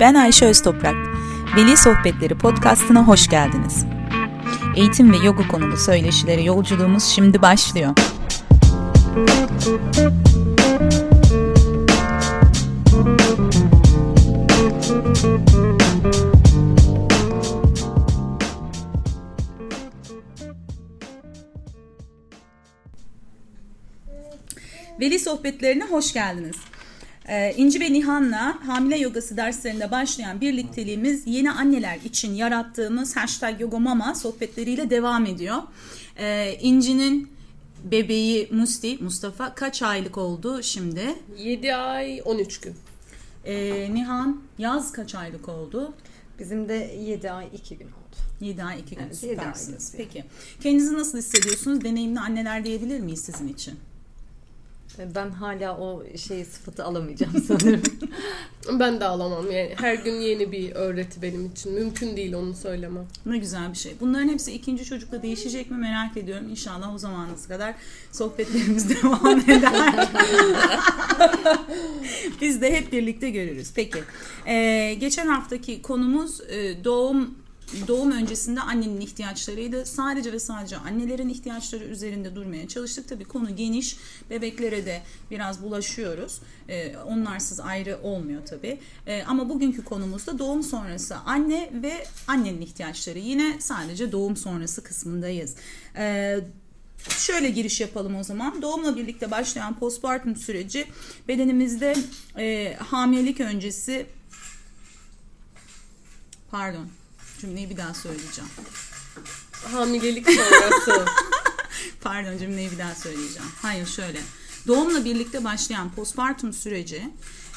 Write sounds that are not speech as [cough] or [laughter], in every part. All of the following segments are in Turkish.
Ben Ayşe Öztoprak. Veli Sohbetleri podcastına hoş geldiniz. Eğitim ve yoga konulu söyleşilere yolculuğumuz şimdi başlıyor. Veli Sohbetlerine hoş geldiniz. Ee, İnci ve Nihan'la hamile yogası derslerinde başlayan birlikteliğimiz yeni anneler için yarattığımız hashtag yogomama sohbetleriyle devam ediyor. Ee, İnci'nin bebeği Musti, Mustafa kaç aylık oldu şimdi? 7 ay 13 gün. Ee, Nihan yaz kaç aylık oldu? Bizim de 7 ay 2 gün oldu. 7 ay 2 gün Evet, süpersiniz. Peki kendinizi nasıl hissediyorsunuz? Deneyimli anneler diyebilir miyiz sizin için? Ben hala o şeyi sıfatı alamayacağım sanırım. [laughs] Ben de alamam yani. Her gün yeni bir öğreti benim için. Mümkün değil onu söylemem. Ne güzel bir şey. Bunların hepsi ikinci çocukla değişecek mi merak ediyorum. İnşallah o zamana kadar sohbetlerimiz [laughs] devam eder. [laughs] Biz de hep birlikte görürüz. Peki. Ee, geçen haftaki konumuz e, doğum doğum öncesinde annenin ihtiyaçlarıydı. Sadece ve sadece annelerin ihtiyaçları üzerinde durmaya çalıştık. Tabii konu geniş. Bebeklere de biraz bulaşıyoruz. Ee, onlarsız ayrı olmuyor tabii. Ee, ama bugünkü konumuz da doğum sonrası anne ve annenin ihtiyaçları. Yine sadece doğum sonrası kısmındayız. Ee, Şöyle giriş yapalım o zaman. Doğumla birlikte başlayan postpartum süreci bedenimizde e, hamilelik öncesi pardon cümleyi bir daha söyleyeceğim. Hamilelik sonrası. [laughs] Pardon cümleyi bir daha söyleyeceğim. Hayır şöyle. Doğumla birlikte başlayan postpartum süreci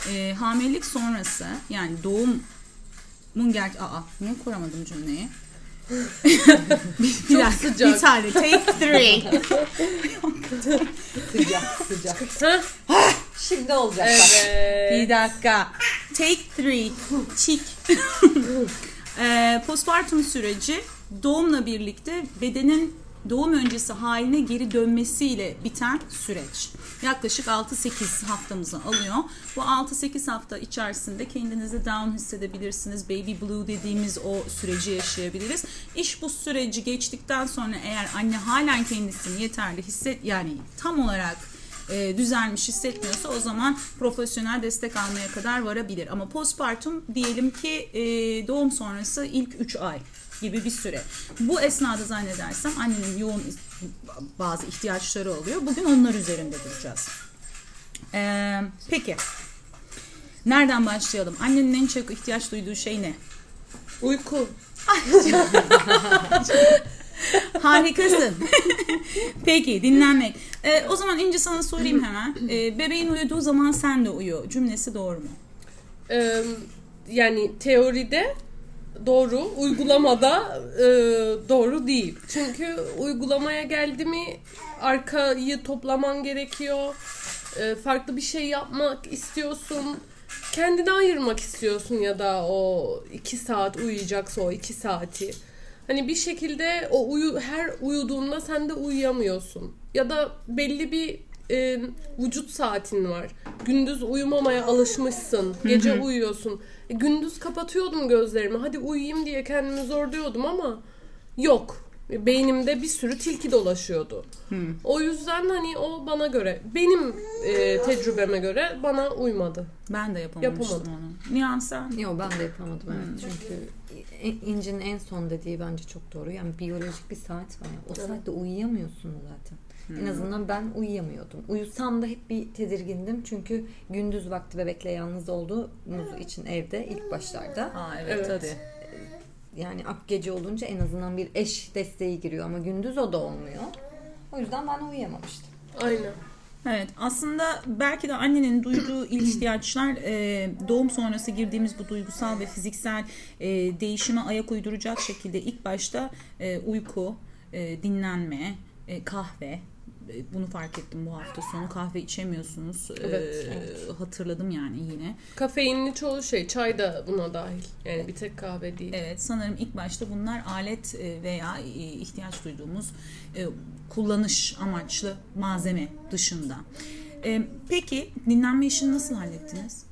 e, hamilelik sonrası yani doğumun ger... Aa niye kuramadım cümleyi? [laughs] bir, bir Çok dakika, sıcak. Bir tane. Take three. [laughs] sıcak sıcak. Şimdi olacak bak. evet. Bir dakika. Take three. Chick. Ee, postpartum süreci doğumla birlikte bedenin doğum öncesi haline geri dönmesiyle biten süreç. Yaklaşık 6-8 haftamızı alıyor. Bu 6-8 hafta içerisinde kendinizi down hissedebilirsiniz. Baby blue dediğimiz o süreci yaşayabiliriz. İş bu süreci geçtikten sonra eğer anne halen kendisini yeterli hisset yani tam olarak e, düzelmiş hissetmiyorsa o zaman profesyonel destek almaya kadar varabilir. Ama postpartum diyelim ki e, doğum sonrası ilk 3 ay gibi bir süre. Bu esnada zannedersem annenin yoğun bazı ihtiyaçları oluyor. Bugün onlar üzerinde duracağız. E, peki. Nereden başlayalım? Annenin en çok ihtiyaç duyduğu şey ne? Uyku. [laughs] [laughs] Harikasın. Peki dinlenmek. E, o zaman İnci sana sorayım hemen. E, bebeğin uyuduğu zaman sen de uyu. Cümlesi doğru mu? Ee, yani teoride doğru, uygulamada e, doğru değil. Çünkü uygulamaya geldi mi arkayı toplaman gerekiyor. E, farklı bir şey yapmak istiyorsun. Kendini ayırmak istiyorsun ya da o iki saat uyuyacaksa o iki saati. Hani bir şekilde o uyu her uyuduğunda sen de uyuyamıyorsun. Ya da belli bir e, vücut saatin var. Gündüz uyumamaya alışmışsın. Gece uyuyorsun. E, gündüz kapatıyordum gözlerimi. Hadi uyuyayım diye kendimi zorluyordum ama yok. Beynimde bir sürü tilki dolaşıyordu. O yüzden hani o bana göre, benim e, tecrübeme göre bana uymadı. Ben de yapamamıştım Yapamadım. onu. Nihan sen? Yok ben de yapamadım evet. Çünkü İ- İnci'nin en son dediği bence çok doğru. Yani biyolojik bir saat var. ya. O Evet. saatte uyuyamıyorsun zaten. En azından ben uyuyamıyordum. Uyusam da hep bir tedirgindim. Çünkü gündüz vakti bebekle yalnız olduğumuz için evde ilk başlarda. Aa evet, Evet. tabii. Yani ak gece olunca en azından bir eş desteği giriyor ama gündüz o da olmuyor. O yüzden ben uyuyamamıştım. Aynen. Evet aslında belki de annenin duyduğu [clears throat] ihtiyaçlar e, doğum sonrası girdiğimiz bu duygusal ve fiziksel e, değişime ayak uyduracak şekilde ilk başta e, uyku, e, dinlenme, e, kahve. E, Bunu fark ettim bu hafta sonu. Kahve içemiyorsunuz. E, Evet, Hatırladım yani yine. Kafeinli çoğu şey, çay da buna dahil. Yani bir tek kahve değil. Evet sanırım ilk başta bunlar alet e, veya ihtiyaç duyduğumuz kullanış amaçlı malzeme dışında. Peki dinlenme işini nasıl hallettiniz?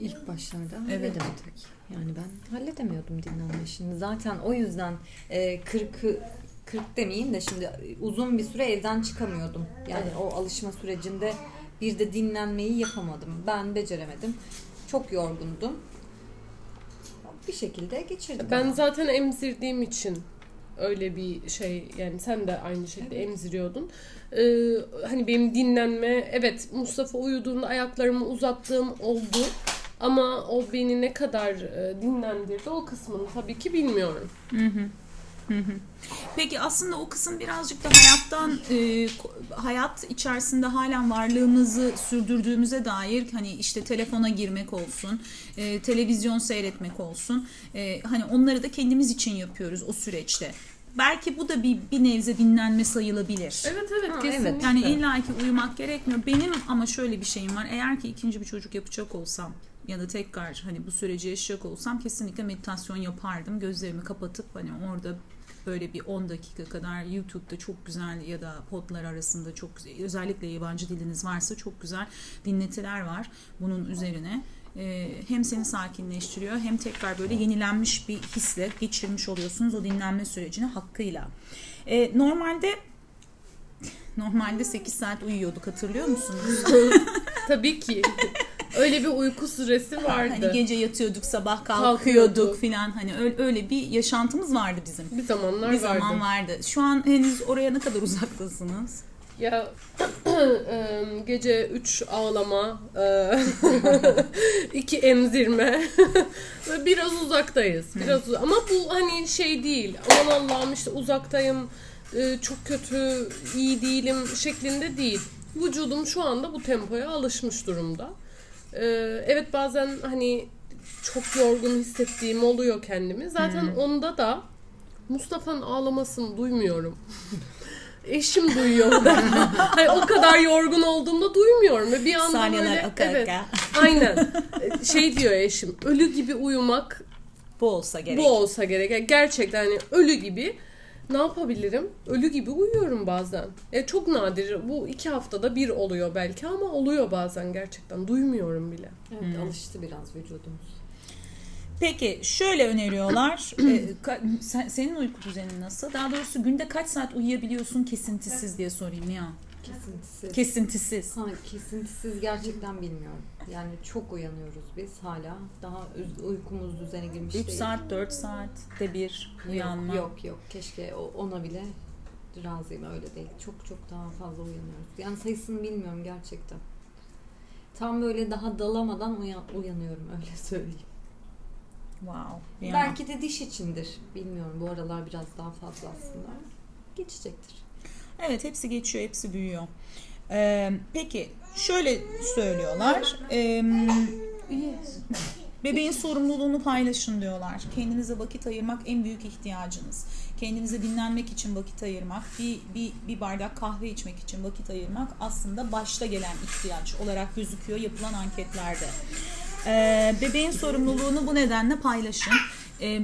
İlk başlarda Evet. halledemedik. Yani ben halledemiyordum dinlenme işini. Zaten o yüzden e, 40'ı 40 demeyeyim de şimdi uzun bir süre evden çıkamıyordum. Yani o alışma sürecinde bir de dinlenmeyi yapamadım. Ben beceremedim. Çok yorgundum. Bir şekilde geçirdim. Ben zaten emzirdiğim için öyle bir şey yani sen de aynı şekilde emziriyordun. Ee, hani benim dinlenme evet Mustafa uyuduğunda ayaklarımı uzattığım oldu. Ama o beni ne kadar e, dinlendirdi o kısmını tabii ki bilmiyorum. Peki aslında o kısım birazcık da hayattan e, hayat içerisinde halen varlığımızı sürdürdüğümüze dair hani işte telefona girmek olsun, e, televizyon seyretmek olsun. E, hani onları da kendimiz için yapıyoruz o süreçte. Belki bu da bir bir nebze dinlenme sayılabilir. Evet evet Ha, kesinlikle. evet. Yani illa ki uyumak gerekmiyor. Benim ama şöyle bir şeyim var. Eğer ki ikinci bir çocuk yapacak olsam ya da tekrar hani bu süreci yaşayacak olsam kesinlikle meditasyon yapardım. Gözlerimi kapatıp hani orada böyle bir 10 dakika kadar YouTube'da çok güzel ya da podlar arasında çok özellikle yabancı diliniz varsa çok güzel dinletiler var bunun üzerine. Ee, hem seni sakinleştiriyor hem tekrar böyle yenilenmiş bir hisle geçirmiş oluyorsunuz o dinlenme sürecini hakkıyla. Ee, normalde Normalde 8 saat uyuyorduk hatırlıyor musunuz? [laughs] Tabii ki. Öyle bir uyku süresi vardı. Hani gece yatıyorduk sabah kalkıyorduk Kalkıyorduk. filan hani öyle, öyle bir yaşantımız vardı bizim. bir zamanlar Bir vardı. zaman vardı. Şu an henüz oraya ne kadar uzaktasınız? Ya [clears throat] gece 3 ağlama, e, [laughs] iki emzirme. Ve [laughs] Biraz uzaktayız. Biraz uz- ama bu hani şey değil. Aman Allah'ım işte uzaktayım. e, Çok kötü, iyi değilim şeklinde değil. Vücudum şu anda bu tempoya alışmış durumda. E, Evet bazen hani çok yorgun hissettiğim oluyor kendimi. Zaten onda da Mustafa'nın ağlamasını duymuyorum. [laughs] Eşim duyuyor da. [laughs] Hani o kadar yorgun olduğumda duymuyorum ve bir anda Saniyeler böyle aka evet. aka. [laughs] Aynen. Şey diyor eşim. Ölü gibi uyumak Bu olsa gerek. bu olsa gerek. Yani gerçekten hani ölü gibi ne yapabilirim? Ölü gibi uyuyorum bazen. E, çok nadir. Bu iki haftada bir oluyor belki ama oluyor bazen gerçekten. Duymuyorum bile. Evet, alıştı biraz vücudumuz. Peki şöyle öneriyorlar. [clears throat] Ka- sen- senin uyku düzenin nasıl? Daha doğrusu günde kaç saat uyuyabiliyorsun kesintisiz diye sorayım ya. Kesintisiz. Kesintisiz. Ha, kesintisiz gerçekten bilmiyorum. Yani çok uyanıyoruz biz hala. Daha uykumuz düzene girmiş 3 değil. saat 4 saatte bir uyanma. Yok, yok yok keşke ona bile razıyım öyle değil. Çok çok daha fazla uyanıyoruz. Yani sayısını bilmiyorum gerçekten. Tam böyle daha dalamadan uyan- uyanıyorum öyle [laughs] söyleyeyim. Wow. Ya. Belki de diş içindir. Bilmiyorum bu aralar biraz daha fazla aslında. Geçecektir. Evet hepsi geçiyor, hepsi büyüyor. Ee, peki şöyle söylüyorlar. Ee, bebeğin sorumluluğunu paylaşın diyorlar. Kendinize vakit ayırmak en büyük ihtiyacınız. Kendinize dinlenmek için vakit ayırmak, bir, bir, bir bardak kahve içmek için vakit ayırmak aslında başta gelen ihtiyaç olarak gözüküyor yapılan anketlerde. Ee, bebeğin sorumluluğunu bu nedenle paylaşın. Ee,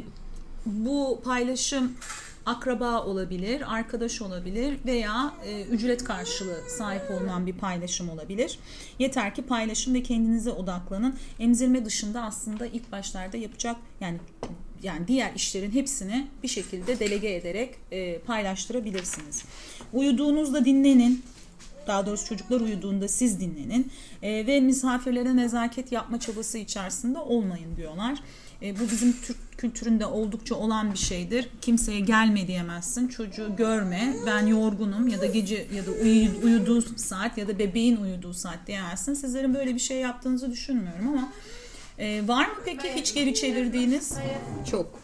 bu paylaşım akraba olabilir, arkadaş olabilir veya e, ücret karşılığı sahip olunan bir paylaşım olabilir. Yeter ki paylaşın ve kendinize odaklanın. Emzirme dışında aslında ilk başlarda yapacak yani yani diğer işlerin hepsini bir şekilde delege ederek e, paylaştırabilirsiniz. Uyuduğunuzda dinlenin. Daha doğrusu çocuklar uyuduğunda siz dinlenin E, ve misafirlere nezaket yapma çabası içerisinde olmayın diyorlar. E, bu bizim Türk kültüründe oldukça olan bir şeydir. Kimseye gelme diyemezsin. Çocuğu görme. Ben yorgunum ya da gece ya da uyu- uyuduğu saat ya da bebeğin uyuduğu saat diyemezsin. Sizlerin böyle bir şey yaptığınızı düşünmüyorum ama e, var mı peki hiç geri çevirdiğiniz? Çok.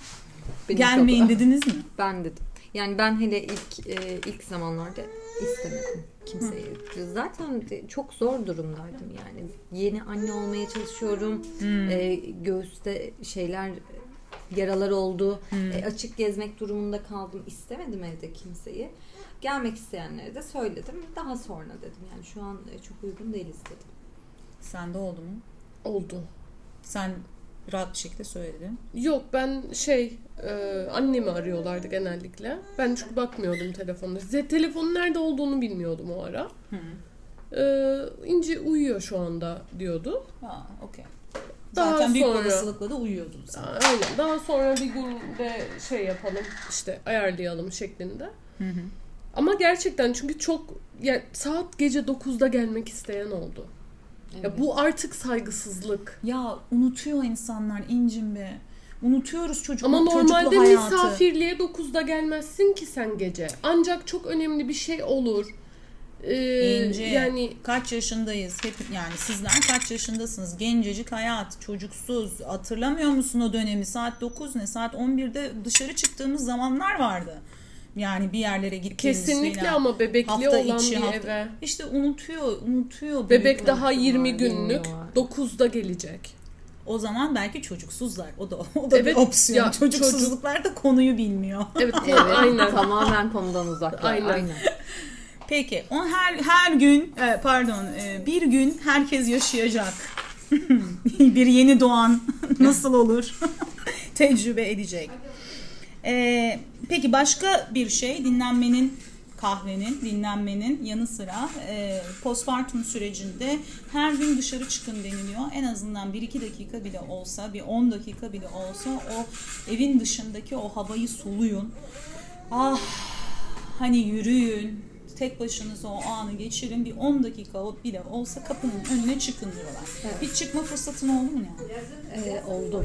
Benim Gelmeyin çok- dediniz mi? Ben dedim. Yani ben hele ilk e, ilk zamanlarda istemedim kimseyi. Zaten de çok zor durumdaydım yani. Yeni anne olmaya çalışıyorum. E, göğüste şeyler yaralar oldu. E, açık gezmek durumunda kaldım. İstemedim evde kimseyi. Gelmek isteyenlere de söyledim. Daha sonra dedim yani şu an e, çok uygun değiliz dedim. Sende oldu mu? Oldu. Sen rahat bir şekilde söyledin. Yok ben şey e, annemi arıyorlardı genellikle. Ben çünkü bakmıyordum telefonuna. Size telefonun nerede olduğunu bilmiyordum o ara. E, İnci uyuyor şu anda diyordu. Ha, okey. Daha Zaten büyük sonra- olasılıkla da uyuyordun sen. Aynen. Daha sonra bir gün de şey yapalım işte ayarlayalım şeklinde. Ama gerçekten çünkü çok ya saat gece 9'da gelmek isteyen oldu. Ya bu artık saygısızlık. Ya unutuyor insanlar incim be. Unutuyoruz çocuk, Ama normalde hayatı. misafirliğe 9'da gelmezsin ki sen gece. Ancak çok önemli bir şey olur. Ee, İnce. yani kaç yaşındayız? Hep yani sizler kaç yaşındasınız? Gencecik hayat, çocuksuz. Hatırlamıyor musun o dönemi? Saat 9 ne? Saat 11'de dışarı çıktığımız zamanlar vardı. Yani bir yerlere gittiğimiz kesinlikle ama bebekli Hafta olan içi, bir hafta- eve. İşte unutuyor, unutuyor. Bebek daha 20 günlük bilmiyorlar. 9'da gelecek. O zaman belki çocuksuzlar. O da o da Evet, bir opsiyon. ya Çocuksuzluklar da konuyu bilmiyor. [laughs] Evet, [laughs] Evet, aynen. tamamen konudan uzaklar. Aynen. Aynen. Peki, o her her gün, e, pardon, e, bir gün herkes yaşayacak. [laughs] bir yeni doğan nasıl olur? Tecrübe edecek. E, peki başka bir şey, dinlenmenin, kahvenin, dinlenmenin yanı sıra e, postpartum sürecinde her gün dışarı çıkın deniliyor. En azından 1-2 dakika bile olsa, bir 10 dakika bile olsa o evin dışındaki o havayı soluyun. Ah hani yürüyün, tek başınıza o anı geçirin. Bir 10 dakika bile olsa kapının önüne çıkın diyorlar. Hiç çıkma fırsatın oldu mu yani? Ee, oldu.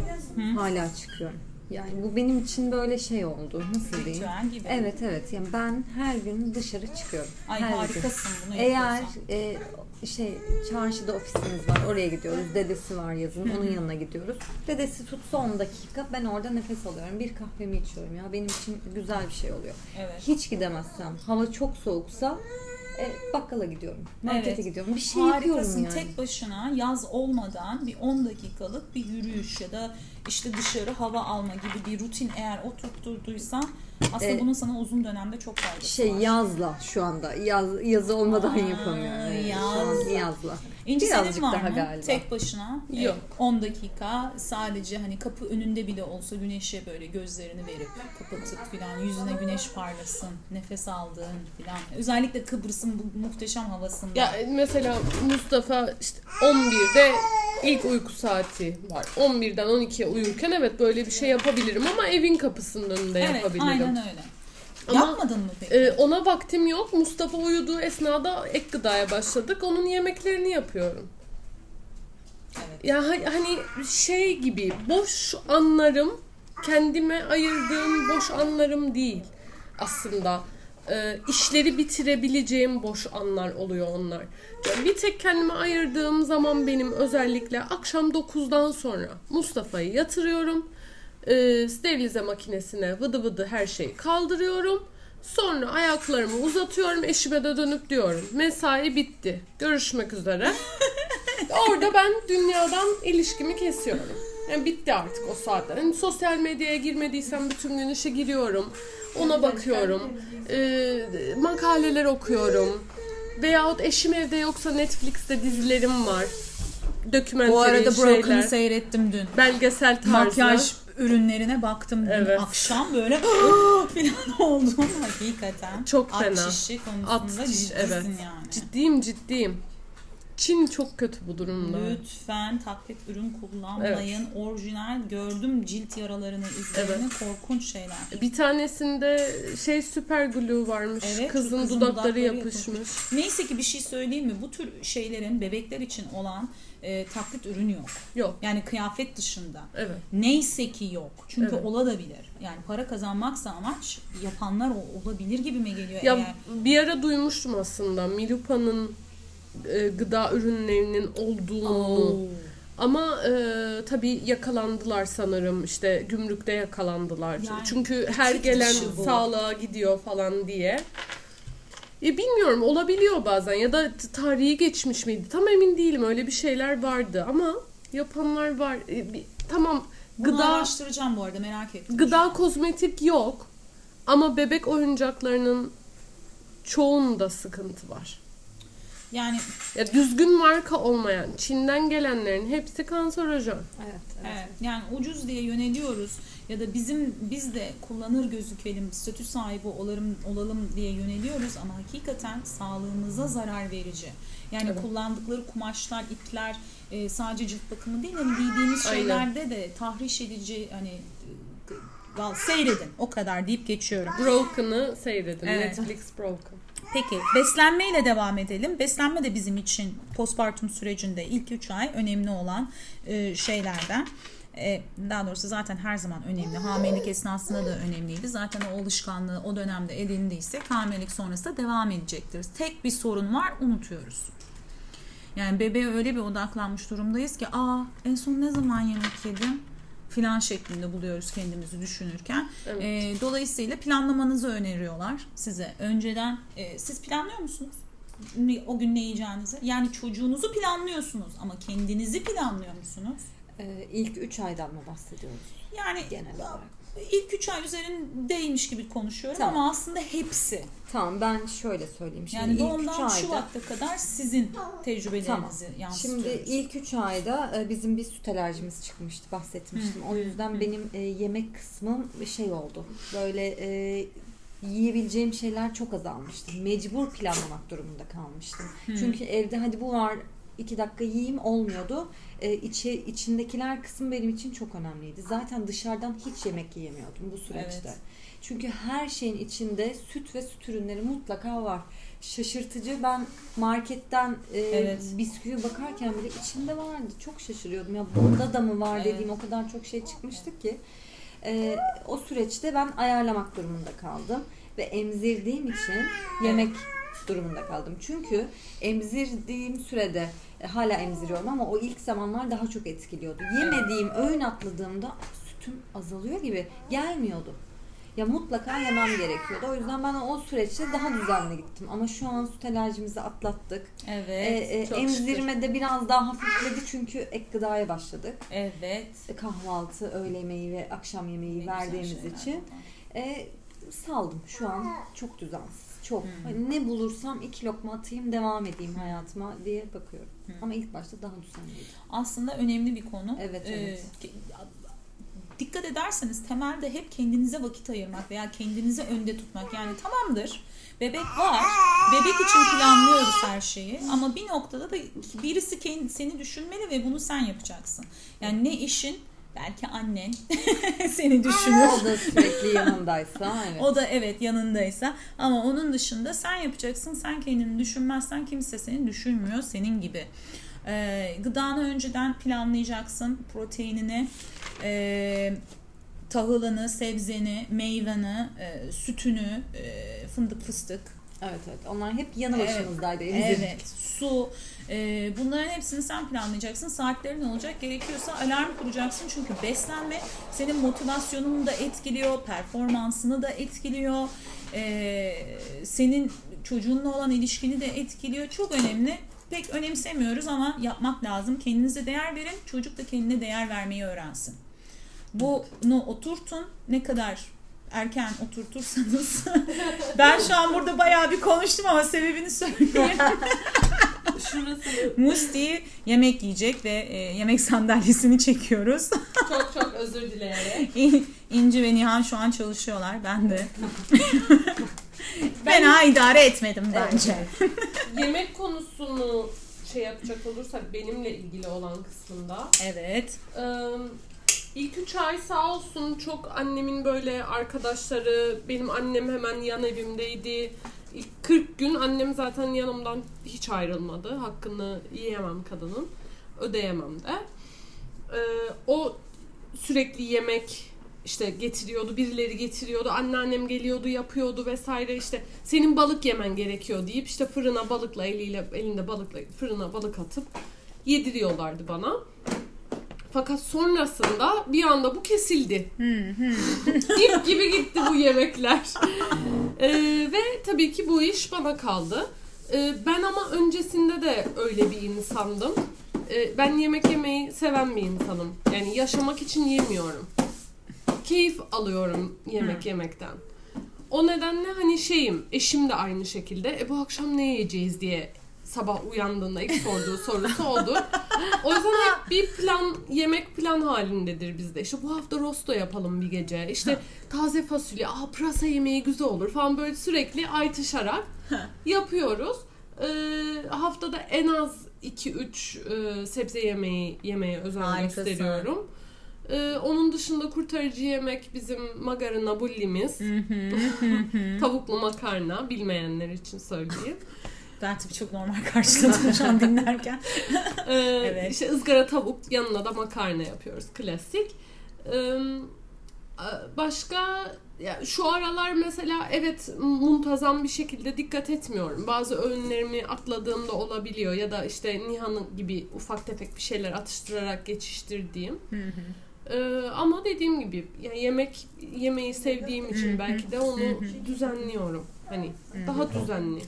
Hala çıkıyorum. Yani bu benim için böyle şey oldu. Nasıl diyeyim? Gibi. Evet evet. Yani ben her gün dışarı çıkıyorum. Ay her gün. harikasın bunu Eğer e, şey çarşıda ofisimiz var oraya gidiyoruz. Dedesi var yazın onun yanına gidiyoruz. Dedesi tutsa 10 dakika ben orada nefes alıyorum. Bir kahvemi içiyorum ya benim için güzel bir şey oluyor. Evet. Hiç gidemezsem hava çok soğuksa e, bakkala gidiyorum. Markete Evet. gidiyorum. Bir şey yapıyorum Harikasın. yani. Tek başına yaz olmadan bir 10 dakikalık bir yürüyüş ya da işte dışarı hava alma gibi bir rutin eğer oturtturduysan aslında Ee, bunun sana uzun dönemde çok faydası Şey var. yazla şu anda. Yaz yazı olmadan Aa, yapamıyorum. An yazla. yazla. İnci Birazcık senin var daha mı? galiba. Tek başına Yok. e, 10 dakika sadece hani kapı önünde bile olsa güneşe böyle gözlerini verip kapatıp filan yüzüne güneş parlasın, nefes aldığın filan. Özellikle Kıbrıs'ın bu muhteşem havasında. Ya mesela Mustafa işte 11'de ilk uyku saati var. 11'den 12'ye uyurken evet böyle bir şey yapabilirim ama evin kapısının önünde evet, yapabilirim. aynen öyle. Ama, Yapmadın mı peki? Ee, ona vaktim yok. Mustafa uyuduğu esnada ek gıdaya başladık. Onun yemeklerini yapıyorum. evet. Ya ha- hani şey gibi boş anlarım kendime ayırdığım boş anlarım değil aslında. Ee, işleri bitirebileceğim boş anlar oluyor onlar. Yani bir tek kendime ayırdığım zaman benim özellikle akşam 9'dan sonra Mustafa'yı yatırıyorum. Ee, sterilize makinesine vıdı vıdı her şeyi kaldırıyorum. Sonra ayaklarımı uzatıyorum. Eşime de dönüp diyorum. Mesai bitti. Görüşmek üzere. [laughs] Orada ben dünyadan ilişkimi kesiyorum. Yani bitti artık o saatler. Hani sosyal medyaya girmediysem bütün gün işe giriyorum. Ona bakıyorum. Ee, makaleler okuyorum. Veyahut eşim evde yoksa Netflix'te dizilerim var. Dokümenteri Bu arada Broken'ı şeyler. seyrettim dün. Belgesel tarzı. Makyaj ürünlerine baktım dün Evet. akşam böyle [gasps] falan [laughs] oldum hakikaten. Çok At fena. şişi konusunda At şiş, ciddisin evet. yani. Ciddiyim ciddiyim. Çin çok kötü bu durumda. Lütfen taklit ürün kullanmayın. Orijinal gördüm cilt yaralarını izlerini korkunç şeyler. Bir tanesinde şey süper glue varmış. Evet, kızın, kızın dudakları, dudakları yapışmış. Neyse ki bir şey söyleyeyim mi? Bu tür şeylerin bebekler için olan e, taklit ürün yok. Yok. Yani kıyafet dışında. Evet. Neyse ki yok. Çünkü Evet. olabilir. Yani para kazanmaksa amaç yapanlar olabilir gibi mi geliyor? Ya eğer? bir ara duymuştum aslında Milupa'nın e, gıda ürünlerinin olduğunu. Oo. Ama e, tabii yakalandılar sanırım işte gümrükte yakalandılar. Yani Çünkü her gelen sağlığa gidiyor falan diye. E, bilmiyorum olabiliyor bazen ya da tarihi geçmiş miydi tam emin değilim öyle bir şeyler vardı ama yapanlar var. E, bir- tamam Bunu gıda araştıracağım bu arada merak ettim. gıda kozmetik yok ama bebek oyuncaklarının çoğunda sıkıntı var. Yani Ya düzgün marka olmayan, Çin'den gelenlerin hepsi kanserojen. Evet, evet. Evet, yani ucuz diye yöneliyoruz ya da bizim biz de kullanır gözükelim, statü sahibi olalım, olalım diye yöneliyoruz ama hakikaten sağlığımıza zarar verici. Yani Evet. kullandıkları kumaşlar, ipler e, sadece cilt bakımı değil hani giydiğimiz Aynen. şeylerde de tahriş edici hani e, val- seyredin o kadar deyip geçiyorum. Broken'ı seyredin. Evet. Netflix Broken. Peki beslenmeyle devam edelim. Beslenme de bizim için postpartum sürecinde ilk 3 ay önemli olan e, şeylerden. E, daha doğrusu zaten her zaman önemli. Hamilelik esnasında da önemliydi. Zaten o alışkanlığı o dönemde edindiyse hamilelik sonrasında devam edecektir. Tek bir sorun var unutuyoruz. Yani bebeğe öyle bir odaklanmış durumdayız ki aa en son ne zaman yemek yedim filan şeklinde buluyoruz kendimizi düşünürken. Evet. E, dolayısıyla planlamanızı öneriyorlar size. Önceden e, siz planlıyor musunuz? O gün ne yiyeceğinizi? Yani çocuğunuzu planlıyorsunuz ama kendinizi planlıyor musunuz? Ee, ilk 3 aydan mı bahsediyoruz Yani genel olarak? İlk 3 ay üzerindeymiş gibi konuşuyorum Tamam. ama aslında hepsi. Tamam ben şöyle söyleyeyim. Şimdi Yani ilk 3 doğumdan ayda Şubat'a kadar sizin tecrübelerinizi Tamam. yansıtıyoruz. Şimdi ilk 3 ayda e, bizim bir süt alerjimiz çıkmıştı bahsetmiştim. O yüzden benim e, yemek kısmım şey oldu. Böyle e, yiyebileceğim şeyler çok azalmıştı. Mecbur planlamak durumunda kalmıştım. Çünkü evde hadi bu var iki dakika yiyeyim olmuyordu. E, içi, içindekiler kısım benim için çok önemliydi. Zaten dışarıdan hiç yemek yiyemiyordum bu süreçte. Evet. Çünkü her şeyin içinde süt ve süt ürünleri mutlaka var. Şaşırtıcı. Ben marketten e, Evet. bisküvi bakarken bile içinde vardı. Çok şaşırıyordum. Ya bunda da mı var Evet. dediğim o kadar çok şey çıkmıştı ki. E, o süreçte ben ayarlamak durumunda kaldım. Ve emzirdiğim için yemek durumunda kaldım. Çünkü emzirdiğim sürede e, hala emziriyorum ama o ilk zamanlar daha çok etkiliyordu. Yemediğim, öğün atladığımda sütüm azalıyor gibi gelmiyordu. Ya mutlaka yemem gerekiyordu. O yüzden ben o süreçte daha düzenli gittim. Ama şu an süt alerjimizi atlattık. Evet. E, çok emzirmede biraz daha hafifledi çünkü ek gıdaya başladık. evet. E, Kahvaltı, öğle yemeği ve akşam yemeği Ne verdiğimiz için e, saldım. Şu an çok düzensiz. Çok. Hmm. Hani ne bulursam iki lokma atayım devam edeyim hayatıma diye bakıyorum. Ama ilk başta daha düzenliydi. Aslında önemli bir konu. Evet, evet. Ee, dikkat ederseniz temelde hep kendinize vakit ayırmak veya kendinizi önde tutmak. Yani tamamdır. Bebek var. Bebek için planlıyoruz her şeyi. Ama bir noktada da birisi kendi, seni düşünmeli ve bunu sen yapacaksın. Yani ne işin belki annen [laughs] seni düşünür. O da sürekli yanındaysa [laughs] evet. O da evet yanındaysa ama onun dışında sen yapacaksın. Sen kendini düşünmezsen kimse seni düşünmüyor senin gibi. Ee, gıdanı önceden planlayacaksın. Proteinini, e, tahılını, sebzeni, meyveni, e, sütünü, e, fındık fıstık. Evet evet. Onlar hep yanı Evet. başımızdaydı. Evet, su. E, bunların hepsini sen planlayacaksın. Saatlerin olacak? Gerekiyorsa alarm kuracaksın. Çünkü beslenme senin motivasyonunu da etkiliyor, performansını da etkiliyor. e, senin çocuğunla olan ilişkini de etkiliyor. Çok önemli. Pek önemsemiyoruz ama yapmak lazım. Kendinize değer verin. Çocuk da kendine değer vermeyi öğrensin. Bunu oturtun. Ne kadar erken oturtursanız. [laughs] ben şu an burada bayağı bir konuştum ama sebebini söyleyeyim. [laughs] Şurası Musti yemek yiyecek ve e, yemek sandalyesini çekiyoruz. [laughs] çok çok özür dileyerek. İnci ve Nihan şu an çalışıyorlar. Ben de. Fena idare etmedim bence. [laughs] Yemek konusunu şey yapacak olursak benimle ilgili olan kısmında Evet. Ee, ilk üç ay sağ olsun çok annemin böyle arkadaşları, benim annem hemen yan evimdeydi. İlk 40 gün annem zaten yanımdan hiç ayrılmadı. Hakkını yiyemem kadının. Ödeyemem de. Ee, o sürekli yemek işte getiriyordu, birileri getiriyordu, anneannem geliyordu, yapıyordu vesaire işte senin balık yemen gerekiyor deyip işte fırına balıkla eliyle elinde balıkla fırına balık atıp yediriyorlardı bana. Fakat sonrasında bir anda bu kesildi. [laughs] İp gibi gitti bu yemekler. Ee, ve tabii ki bu iş bana kaldı. Ee, ben ama öncesinde de öyle bir insandım. Ee, ben yemek yemeyi seven bir insanım. Yani yaşamak için yemiyorum. Keyif alıyorum yemek yemekten. O nedenle hani şeyim, eşim de aynı şekilde. E bu akşam ne yiyeceğiz diye sabah uyandığında ilk sorduğu sorusu odur. O yüzden hep bir plan, yemek plan halindedir bizde. İşte bu hafta rosto yapalım bir gece. İşte taze fasulye, aa pırasa yemeği güzel olur falan böyle sürekli aytışarak yapıyoruz. Ee, haftada en az 2-3 e, sebze yemeği yemeye özen Harikasın. gösteriyorum. Ee, onun dışında kurtarıcı yemek bizim magarina bullimiz. [laughs] Tavuklu makarna bilmeyenler için söyleyeyim. Ben tabii çok normal karşıladım şu an dinlerken. [laughs] Ee, Evet. işte ızgara tavuk yanına da makarna yapıyoruz klasik. Ee, başka ya şu aralar mesela evet muntazam bir şekilde dikkat etmiyorum. Bazı öğünlerimi atladığımda olabiliyor ya da işte Nihan'ın gibi ufak tefek bir şeyler atıştırarak geçiştirdiğim. Ee, ama dediğim gibi yani yemek yemeği sevdiğim için belki de onu düzenliyorum. Hani daha düzenli.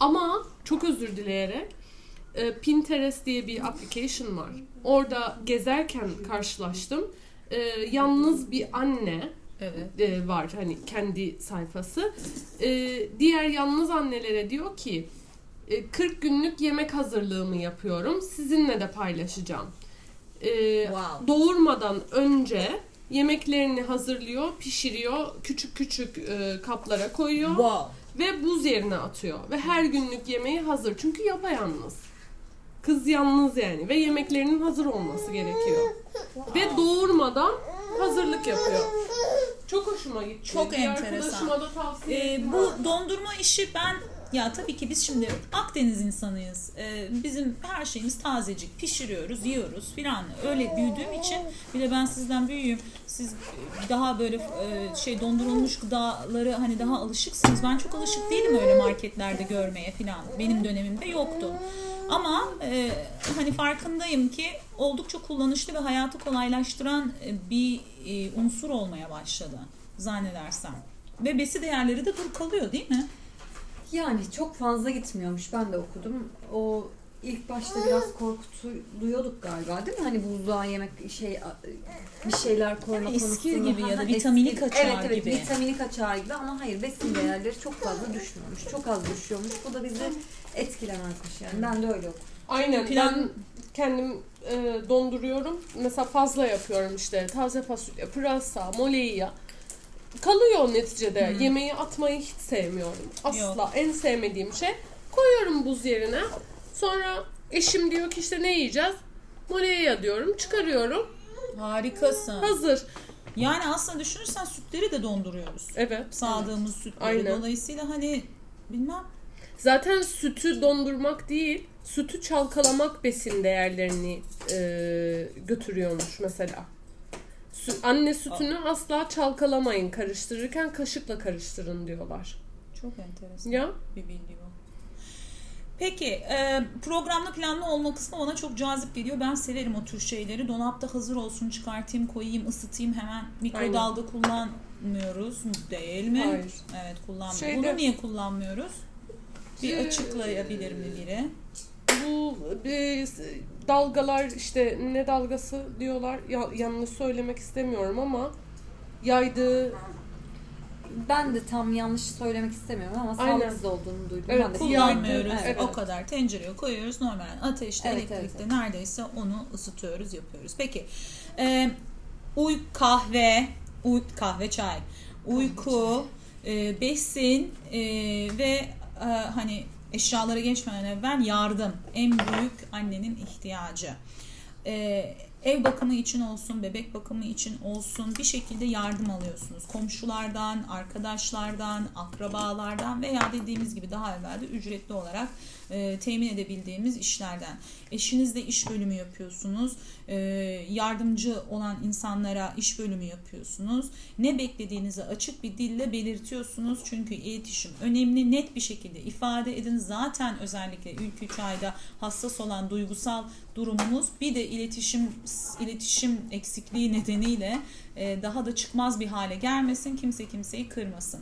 Ama çok özür dileyerek e, Pinterest diye bir application var. Orada gezerken karşılaştım. E, yalnız bir anne Evet. e, var hani kendi sayfası. E, diğer yalnız annelere diyor ki e, 40 günlük yemek hazırlığımı yapıyorum. Sizinle de paylaşacağım. E, Wow. Doğurmadan önce yemeklerini hazırlıyor, pişiriyor, küçük küçük e, kaplara koyuyor Wow. ve buz yerine atıyor. Ve her günlük yemeği hazır. Çünkü yapayalnız. Kız yalnız yani ve yemeklerinin hazır olması gerekiyor. Ve doğurmadan hazırlık yapıyor. Çok hoşuma gitti. Çok Bir enteresan. arkadaşıma da tavsiye Ee, bu dondurma işi ben ya tabii ki biz şimdi Akdeniz insanıyız. Ee, bizim her şeyimiz tazecik. Pişiriyoruz, yiyoruz filan. Öyle büyüdüğüm için bir de ben sizden büyüğüm. Siz daha böyle e, şey dondurulmuş gıdaları hani daha alışıksınız. Ben çok alışık değilim öyle marketlerde görmeye filan. Benim dönemimde yoktu. Ama e, hani farkındayım ki oldukça kullanışlı ve hayatı kolaylaştıran e, bir e, unsur olmaya başladı zannedersem. Ve besi değerleri de dur kalıyor değil mi? Yani çok fazla gitmiyormuş. Ben de okudum. O ilk başta biraz korkutuluyorduk galiba değil mi? Hani buzluğa yemek şey bir şeyler koyma Yani eskir konusunda. gibi ya da vitamini eskir. kaçar evet, evet, gibi. vitamini kaçar gibi ama hayır besin değerleri çok fazla düşmüyormuş. Çok az düşüyormuş. Bu da bizi etkilemezmiş yani. Ben de öyle okudum. Aynen. Plan- Ben kendim e, donduruyorum. Mesela fazla yapıyorum işte. Taze fasulye, pırasa, moleya. Kalıyor neticede. Yemeği atmayı hiç sevmiyorum. Asla. Yok. En sevmediğim şey. Koyuyorum buz yerine. Sonra eşim diyor ki işte ne yiyeceğiz? Moleya diyorum. Çıkarıyorum. Harikasın. Hazır. Yani aslında düşünürsen sütleri de donduruyoruz. Evet. Sağdığımız sütleri. Aynen. Dolayısıyla hani bilmem Zaten sütü dondurmak değil, sütü çalkalamak besin değerlerini e, götürüyormuş mesela. Sü- anne sütünü asla çalkalamayın karıştırırken kaşıkla karıştırın diyorlar. çok enteresan Ya bir bilgi bu. Peki e, programlı planlı olma kısmı bana çok cazip geliyor. Ben severim o tür şeyleri. Dolapta hazır olsun çıkartayım koyayım ısıtayım hemen mikrodalga kullanmıyoruz değil mi? Hayır. Evet kullanmıyoruz. Şeyde- Bunu niye kullanmıyoruz? Bir Ee, açıklayabilir mi biri? bu e, dalgalar işte ne dalgası diyorlar ya, yanlış söylemek istemiyorum ama yaydığı Ben de tam yanlış söylemek istemiyorum ama Aynen. sağlıksız olduğunu duydum. Evet, ben de Kullanmıyoruz. Evet. O kadar. Tencereye koyuyoruz. Normal ateşte, Evet, elektrikte evet, neredeyse onu ısıtıyoruz, yapıyoruz. Peki. E, uy kahve, uy kahve çay, uyku, e, besin e, ve e, hani eşyalara geçmeden evvel yardım. En büyük annenin ihtiyacı. E, ev bakımı için olsun, bebek bakımı için olsun bir şekilde yardım alıyorsunuz. Komşulardan, arkadaşlardan, akrabalardan veya dediğimiz gibi daha evvel de ücretli olarak e, temin edebildiğimiz işlerden. Eşinizle iş bölümü yapıyorsunuz. E, yardımcı olan insanlara iş bölümü yapıyorsunuz. Ne beklediğinizi açık bir dille belirtiyorsunuz. Çünkü iletişim önemli. Net bir şekilde ifade edin. Zaten özellikle ilk 3 ayda hassas olan duygusal durumumuz bir de iletişim iletişim eksikliği nedeniyle e, daha da çıkmaz bir hale gelmesin. Kimse kimseyi kırmasın.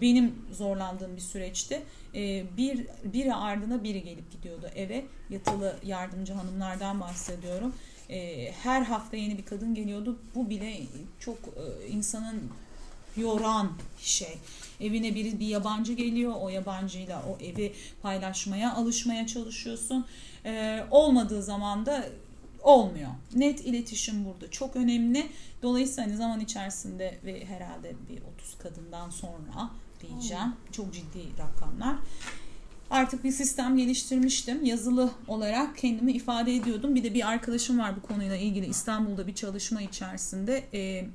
Benim zorlandığım bir süreçte e, bir biri ardına biri gelip gidiyordu eve. Yatılı yardımcı hanımlardan bahsediyorum. E, her hafta yeni bir kadın geliyordu. Bu bile çok e, insanın yoran şey. Evine biri bir yabancı geliyor. O yabancıyla o evi paylaşmaya, alışmaya çalışıyorsun. Ee, olmadığı zaman da olmuyor. Net iletişim burada çok önemli. Dolayısıyla hani zaman içerisinde ve herhalde bir 30 kadından sonra diyeceğim. Çok ciddi rakamlar. Artık bir sistem geliştirmiştim. Yazılı olarak kendimi ifade ediyordum. Bir de bir arkadaşım var bu konuyla ilgili İstanbul'da bir çalışma içerisinde e,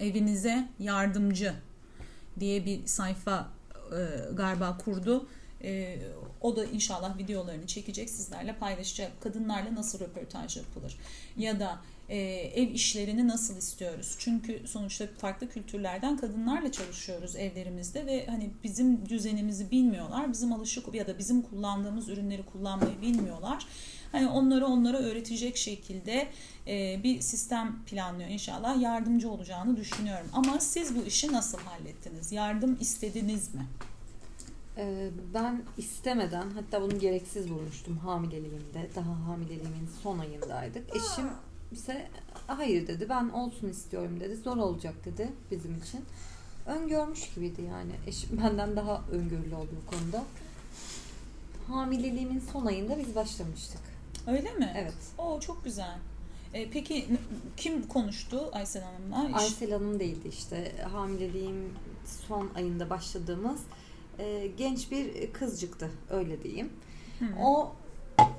evinize yardımcı diye bir sayfa e, galiba kurdu. E, o da inşallah videolarını çekecek, sizlerle paylaşacak. Kadınlarla nasıl röportaj yapılır? Ya da e, ev işlerini nasıl istiyoruz? Çünkü sonuçta farklı kültürlerden kadınlarla çalışıyoruz evlerimizde ve hani bizim düzenimizi bilmiyorlar. Bizim alışık ya da bizim kullandığımız ürünleri kullanmayı bilmiyorlar. Hani onları onlara öğretecek şekilde e, bir sistem planlıyor inşallah. Yardımcı olacağını düşünüyorum. Ama siz bu işi nasıl hallettiniz? Yardım istediniz mi? Ee, ben istemeden hatta bunu gereksiz bulmuştum hamileliğimde. Daha hamileliğimin son ayındaydık. Eşim ise hayır dedi ben olsun istiyorum dedi. Zor olacak dedi bizim için. Öngörmüş gibiydi yani. Eşim [laughs] benden daha öngörülü oldu bu konuda. Hamileliğimin son ayında biz başlamıştık. Öyle mi? Evet. Oo çok güzel. E, peki kim konuştu Aysel Hanım'la? Aysel Hanım değildi işte. Hamileliğim son ayında başladığımız e, genç bir kızcıktı öyle diyeyim. Hı. O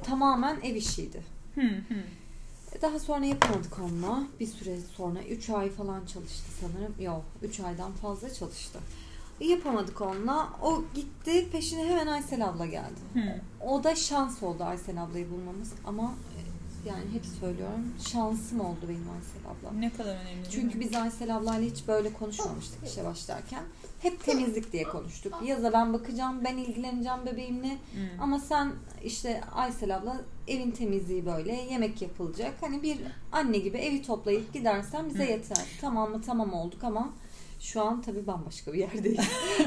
tamamen ev işiydi. Hı hı. Daha sonra yapamadık onunla. Bir süre sonra 3 ay falan çalıştı sanırım. Yok 3 aydan fazla çalıştı. Yapamadık onunla. O gitti peşine hemen Aysel abla geldi. Hı. O da şans oldu Aysel ablayı bulmamız ama e, yani hep söylüyorum şansım oldu benim Aysel abla. Ne kadar önemli Çünkü biz Aysel ablayla hiç böyle konuşmamıştık işe başlarken. Hep temizlik diye konuştuk. Yaza ben bakacağım, ben ilgileneceğim bebeğimle. Hı. Ama sen işte Aysel abla evin temizliği böyle, yemek yapılacak. Hani bir anne gibi evi toplayıp gidersen bize Hı. yeter. Tamam mı? Tamam olduk ama şu an tabii bambaşka bir yerdeyiz.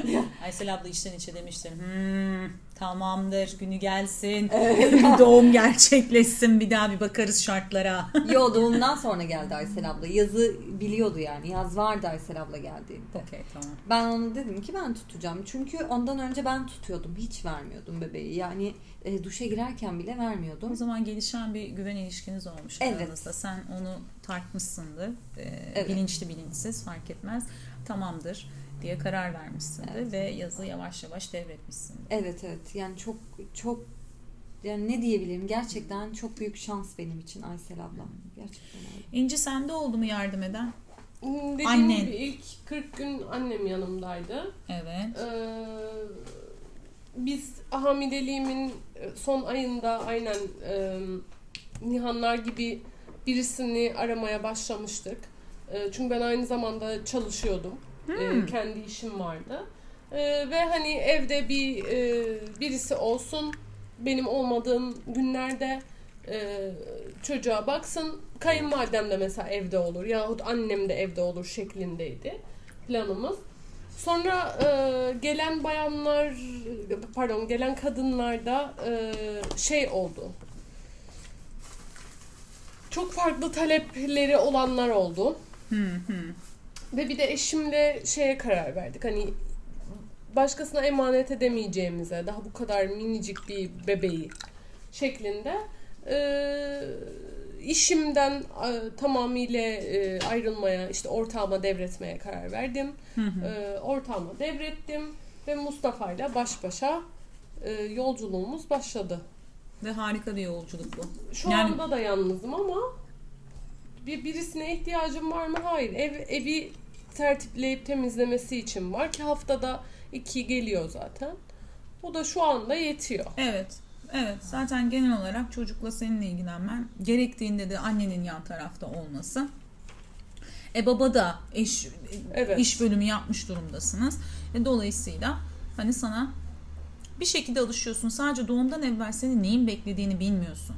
[laughs] Aysel abla içten içe demiştir. Hmm, tamamdır günü gelsin. [laughs] bir doğum gerçekleşsin. Bir daha bir bakarız şartlara. [laughs] Yo doğumdan sonra geldi Aysel abla. Yazı biliyordu yani. Yaz vardı Aysel abla geldiğinde. Okey tamam. Ben onu dedim ki ben tutacağım. Çünkü ondan önce ben tutuyordum. Hiç vermiyordum bebeği. Yani e, duşa girerken bile vermiyordum. O zaman gelişen bir güven ilişkiniz olmuş Evet. aranızda. Sen onu tartmışsındır. Ee, Evet. Bilinçli bilinçsiz fark etmez. Tamamdır diye karar vermişsindir Evet. ve yazı yavaş yavaş devretmişsindir. Evet evet. Yani çok çok yani ne diyebilirim? Gerçekten çok büyük şans benim için Aysel abla. Gerçekten öyle. İnci sende oldu mu yardım eden? Hmm, Dediğim Annen. gibi ilk 40 gün annem yanımdaydı. Evet. Ee, biz hamileliğimin son ayında aynen e, Nihanlar gibi birisini aramaya başlamıştık. E, çünkü ben aynı zamanda çalışıyordum. E, Hmm. kendi işim vardı. E, ve hani evde bir e, birisi olsun benim olmadığım günlerde e, çocuğa baksın. Kayınvalidem de mesela evde olur yahut annem de evde olur şeklindeydi planımız. Sonra e, gelen bayanlar pardon gelen kadınlarda e, şey oldu. Çok farklı talepleri olanlar oldu. Hı hı. Ve bir de eşimle şeye karar verdik. Hani başkasına emanet edemeyeceğimize, daha bu kadar minicik bir bebeği şeklinde e, işimden e, tamamıyla e, ayrılmaya, işte ortağıma devretmeye karar verdim. Hı hı. E, ortağıma devrettim ve Mustafa ile baş başa e, yolculuğumuz başladı. Ve harika bir yolculuk bu. Şu Yani- anda da yalnızım ama bir birisine ihtiyacım var mı? Hayır. Ev, evi tertipleyip temizlemesi için var ki haftada iki geliyor zaten. O da şu anda yetiyor. Evet. Evet. Zaten genel olarak çocukla seninle ilgilenmen gerektiğinde de annenin yan tarafta olması. E baba da eş, Evet. iş bölümü yapmış durumdasınız. E, dolayısıyla hani sana bir şekilde alışıyorsun. Sadece doğumdan evvel senin neyin beklediğini bilmiyorsun.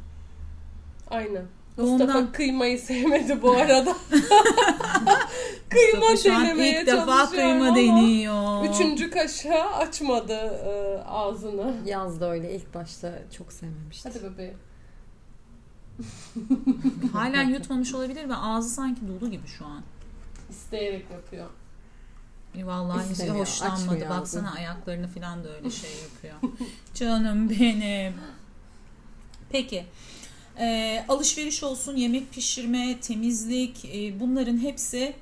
Aynen. Doğumdan- Mustafa kıymayı sevmedi bu arada. [laughs] kıyma Mustafa şu an denemeye ilk defa kıyma ama deniyor. Üçüncü kaşığa açmadı e, ağzını. Yaz da öyle ilk başta çok sevmemiştim. Hadi bebeğim. [laughs] Halen yutmamış olabilir ve ağzı sanki dolu gibi şu an. İsteyerek yapıyor. E, Vallahi hiç hoşlanmadı. Baksana ayaklarını falan da öyle şey yapıyor. [laughs] Canım benim. Peki. Ee, alışveriş olsun, yemek pişirme, temizlik e, bunların hepsi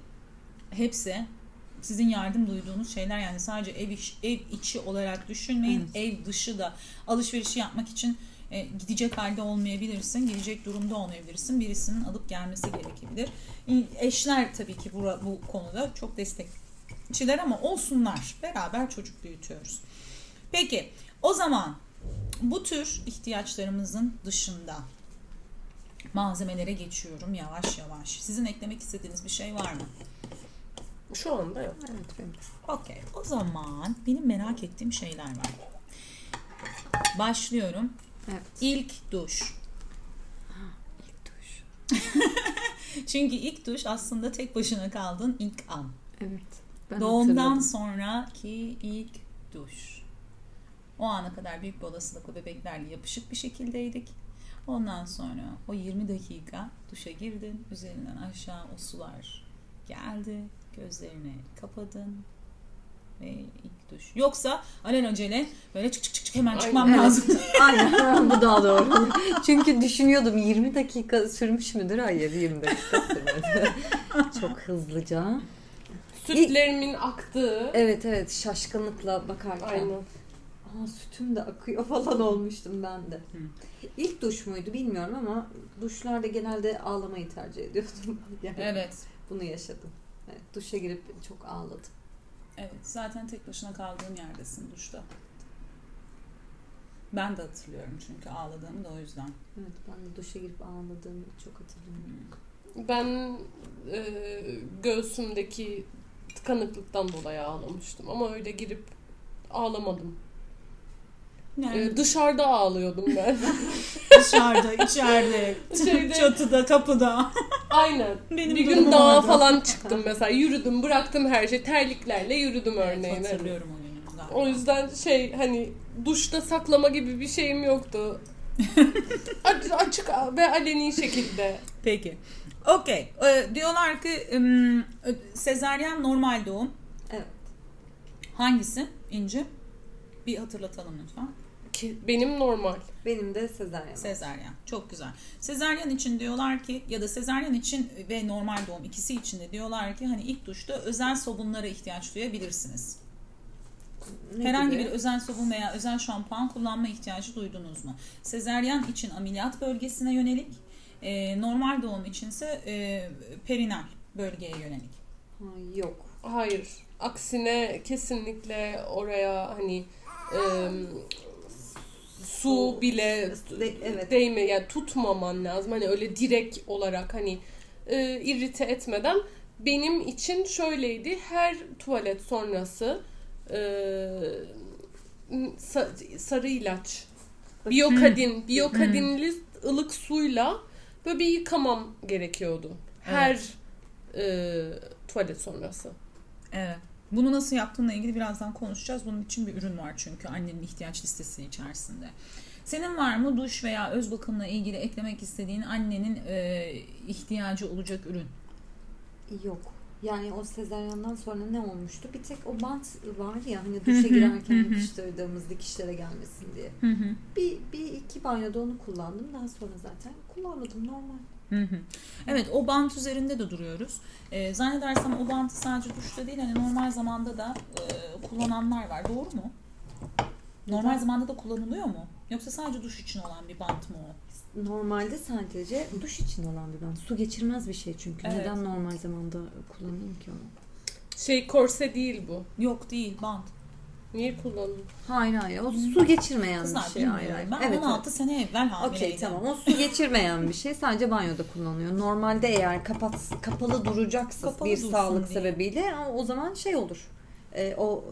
hepsi sizin yardım duyduğunuz şeyler yani sadece ev iç- ev içi olarak düşünmeyin. Ev dışı da alışverişi yapmak için e, gidecek halde olmayabilirsin, gidecek durumda olmayabilirsin. Birisinin alıp gelmesi gerekebilir. Eşler tabii ki bu, bu konuda çok destekçiler ama olsunlar. Beraber çocuk büyütüyoruz. Peki o zaman bu tür ihtiyaçlarımızın dışında malzemelere geçiyorum yavaş yavaş. Sizin eklemek istediğiniz bir şey var mı? Şu anda yok. Evet benim. Okey. O zaman benim merak ettiğim şeyler var. Başlıyorum. Evet. İlk duş. İlk duş. [laughs] Çünkü ilk duş aslında tek başına kaldığın ilk an. Evet. Ben Doğumdan hatırladım. sonraki ilk duş. O ana kadar büyük bir olasılıkla bebeklerle yapışık bir şekildeydik. Ondan sonra o 20 dakika duşa girdin. Üzerinden aşağı o sular geldi. Gözlerini kapadın. Ve ilk duş. Yoksa alelacele böyle çık çık çık çık hemen çıkmam Evet. lazım. [laughs] Aynen [laughs] bu daha doğru. Çünkü düşünüyordum 20 dakika sürmüş müdür? Hayır 20 dakika sürmedi. [laughs] Çok hızlıca. Sütlerimin aktığı. Evet evet şaşkınlıkla bakarken. Aynen. Aa sütüm de akıyor [laughs] falan olmuştum ben de. İlk duş muydu bilmiyorum ama duşlarda genelde ağlamayı tercih ediyordum. [laughs] Yani evet. Bunu yaşadım. Evet, duşa girip çok ağladım. Evet. Zaten tek başına kaldığın yerdesin duşta. Ben de hatırlıyorum çünkü ağladığımı da o yüzden. Evet ben de duşa girip ağladığımı çok hatırlıyorum. Ben e, göğsümdeki tıkanıklıktan dolayı ağlamıştım. Ama öyle girip ağlamadım. Yani E, dışarıda ağlıyordum ben. [laughs] dışarıda, içeride, [laughs] Şeyde- çatıda, kapıda. Aynen. [laughs] Benim bir gün dağa oldu. falan çıktım mesela. Yürüdüm, bıraktım her şey. Terliklerle yürüdüm örneğin. Evet, hatırlıyorum o günü. galiba. O yüzden şey hani duşta saklama gibi bir şeyim yoktu. Açık ve aleni şekilde. Peki. Okey. Ee, diyorlar ki ım, sezaryen normal doğum. Evet. Hangisi? İnci? Bir hatırlatalım lütfen. Ki benim normal. Benim de sezaryen. Sezaryen. Çok güzel. Sezaryen için diyorlar ki ya da sezaryen için ve normal doğum ikisi için de diyorlar ki hani ilk duşta özel sabunlara ihtiyaç duyabilirsiniz. Ne Herhangi gibi? bir özel sabun veya özel şampuan kullanma ihtiyacı duydunuz mu? Sezeryan için ameliyat bölgesine yönelik, e, normal doğum içinse e, perinal bölgeye yönelik. Ha, yok. Hayır. Aksine kesinlikle oraya hani e, su bile De- evet. değme yani tutmaman lazım. Hani öyle direkt olarak hani e, irrite etmeden benim için şöyleydi. Her tuvalet sonrası e, sa- sarı ilaç biyokadin biyokadinli ılık suyla böyle bir yıkamam gerekiyordu. Her e, tuvalet sonrası. Evet. Bunu nasıl yaptığınla ilgili birazdan konuşacağız. Bunun için bir ürün var çünkü annenin ihtiyaç listesi içerisinde. Senin var mı duş veya öz bakımla ilgili eklemek istediğin annenin e, ihtiyacı olacak ürün? Yok. Yani o sezaryandan sonra ne olmuştu? Bir tek o bant var ya hani duşa girerken yapıştırdığımız dikişlere gelmesin diye. Bir, bir iki banyoda onu kullandım. Daha sonra zaten kullanmadım normal. Hı hı. Evet o bant üzerinde de duruyoruz. Ee, zannedersem o bantı sadece duşta değil hani normal zamanda da e, kullananlar var. Doğru mu? Normal Neden? zamanda da kullanılıyor mu? Yoksa sadece duş için olan bir bant mı o? Normalde sadece duş için olan bir bant. Su geçirmez bir şey çünkü. Evet. Neden normal zamanda kullanayım ki onu? Şey korse değil bu. Yok değil bant. Niye kullanın? Hayır hayır. O su geçirmeyen Kızlar bir şey. Hayır, hayır. Ben Evet, 16 sene evvel hamileydim. Okey tamam. O su [laughs] geçirmeyen bir şey. Sadece banyoda kullanılıyor. Normalde eğer kapat kapalı duracaksa Kapalı bir sağlık diye. sebebiyle o zaman şey olur. Ee, o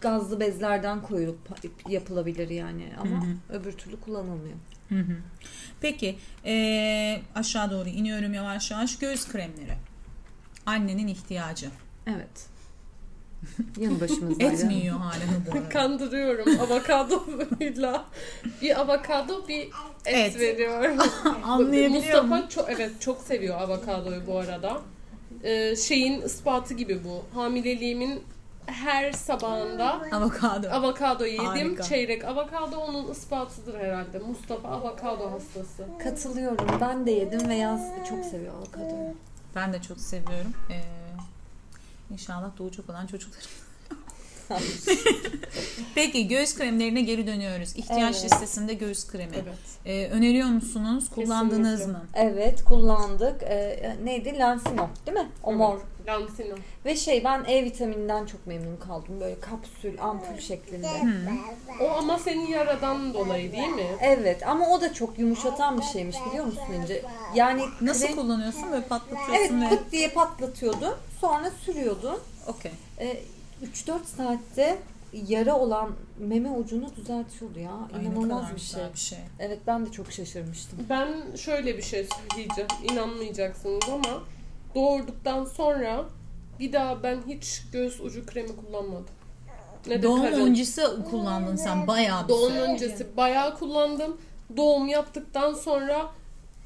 gazlı bezlerden koyulup yapılabilir yani ama öbür türlü kullanılmıyor. Hı hı. Peki ee, aşağı doğru iniyorum yavaş yavaş. Göğüs kremleri. Annenin ihtiyacı. Evet. [laughs] Yanı başımızdaydı. Et mi yiyor hala bu arada? [laughs] Kandırıyorum avokadoyla. bir avokado bir et, Et. veriyorum. [laughs] Anlayabiliyor Mustafa çok evet çok seviyor avokadoyu bu arada. e, şeyin ispatı gibi bu. Hamileliğimin her sabahında Avokado. avokado yedim. Harika. Çeyrek avokado onun ispatıdır herhalde. Mustafa avokado hastası. Katılıyorum. Ben de yedim ve yaz çok seviyor avokadoyu. Ben de çok seviyorum. Ee, inşallah doğacak olan çocuklar. [laughs] Peki göğüs kremlerine geri dönüyoruz. İhtiyaç Evet. listesinde göğüs kremi. Evet. Ee, öneriyor musunuz? Kullandınız Kesinlikle. mı? Evet kullandık. Ee, neydi? Lansino değil mi? O mor. Lansino. Ve şey ben E vitamininden çok memnun kaldım. Böyle kapsül, ampul şeklinde. O ama senin yaradan dolayı değil mi? Evet ama o da çok yumuşatan bir şeymiş biliyor musun İnce? Yani Nasıl krem- kullanıyorsun? Böyle patlatıyorsun Evet ve... pıt diye patlatıyordun. Sonra sürüyordun. Okey. Ee, 3-4 saatte yara olan meme ucunu düzeltiyordu ya. Ay, İnanılmaz bir şey. bir şey. Evet ben de çok şaşırmıştım. Ben şöyle bir şey söyleyeceğim. İnanmayacaksınız ama doğurduktan sonra bir daha ben hiç göğüs ucu kremi kullanmadım. Ne de Doğum karın. öncesi kullandın sen bayağı bir Doğum süre. öncesi bayağı kullandım. Doğum yaptıktan sonra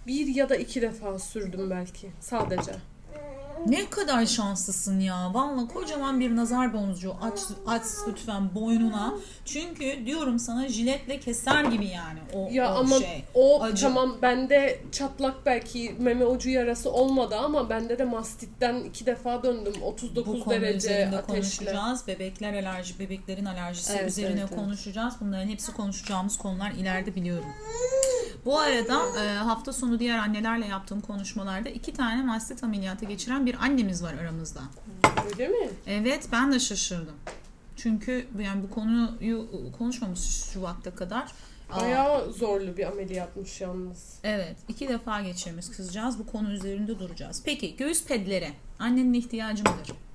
bir ya da iki defa sürdüm belki sadece. Ne kadar şanslısın ya. Vallahi kocaman bir nazar boncuğu aç, aç lütfen boynuna. Çünkü diyorum sana jiletle keser gibi yani o, Ya o ama şey. o acı. tamam bende çatlak belki meme ucu yarası olmadı ama bende de mastitten iki defa döndüm 39 Bu derece ateşle. konuşacağız. Bebekler alerji, bebeklerin alerjisi Evet, üzerine evet. konuşacağız. Bunların hepsi konuşacağımız konular ileride biliyorum. Bu arada e, hafta sonu diğer annelerle yaptığım konuşmalarda iki tane mastit ameliyatı geçiren bir annemiz var aramızda. Öyle mi? Evet ben de şaşırdım. Çünkü yani bu konuyu konuşmamışız şu vakte kadar. Bayağı zorlu bir ameliyatmış yalnız. Evet iki defa geçirmiş kızcağız. Bu konu üzerinde duracağız. Peki göğüs pedleri annenin ihtiyacı mıdır?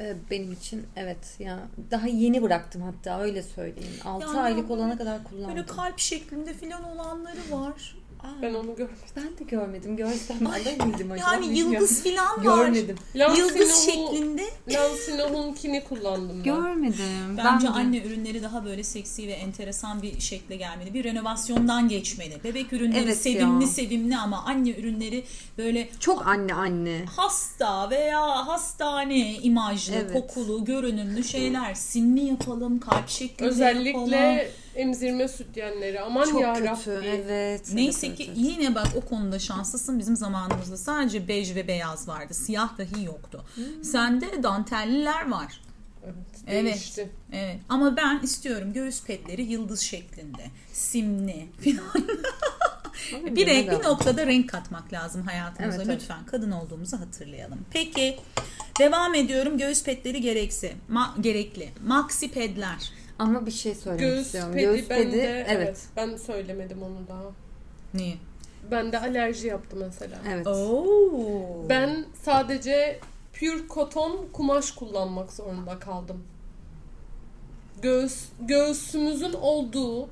Ee, benim için evet ya daha yeni bıraktım hatta öyle söyleyeyim. 6 Yani aylık olana kadar kullandım. Böyle kalp şeklinde filan olanları var. Aa, Ben onu görmedim. ben de görmedim. Görsem alır mıydım acaba? Yani yıldız filan var. Görmedim. Yıldız Lansinohu- şeklinde. Lansinohunkini kullandım ben. Görmedim. Bence ben de. anne ürünleri daha böyle seksi ve enteresan bir şekle gelmeli. Bir renovasyondan geçmeli. Bebek ürünleri Evet sevimli ya. sevimli ama anne ürünleri böyle Çok anne anne. hasta veya hastane imajlı, Evet. kokulu, görünümlü şeyler. Simli yapalım, kalp şeklinde yapalım. Emzirme sütyenleri. Aman Çok yarabbim. kötü. Evet. Neyse evet, ki evet. yine bak o konuda şanslısın. Bizim zamanımızda sadece bej ve beyaz vardı. Siyah dahi yoktu. Hmm. Sende dantelliler var. Evet, Evet. değişti. Evet. Ama ben istiyorum göğüs petleri yıldız şeklinde. Simli [laughs] filan. Bir, renk, de- bir noktada renk katmak lazım hayatımıza. Evet, evet. Lütfen kadın olduğumuzu hatırlayalım. Peki devam ediyorum. Göğüs petleri gereksi. Ma- gerekli. Maxi pedler. Ama bir şey söylemek Göğüs istiyorum. pedi Göğüs pedi evet. evet. Ben söylemedim onu daha. Niye? Ben de alerji yaptı mesela. Evet. Oo. Ben sadece pür koton kumaş kullanmak zorunda kaldım. Göğüs, göğsümüzün olduğu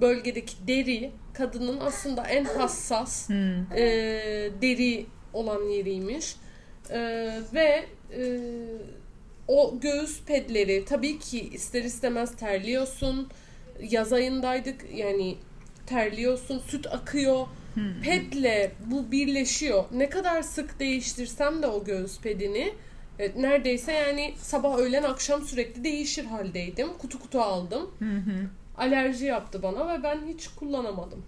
bölgedeki deri kadının aslında en hassas Hmm. e, deri olan yeriymiş. E, ve e, o göğüs pedleri tabii ki ister istemez terliyorsun. Yaz ayındaydık yani terliyorsun, süt akıyor. Pedle bu birleşiyor. Ne kadar sık değiştirsem de o göğüs pedini e, neredeyse yani sabah öğlen akşam sürekli değişir haldeydim. Kutu kutu aldım. Hı hı. Alerji yaptı bana ve ben hiç kullanamadım.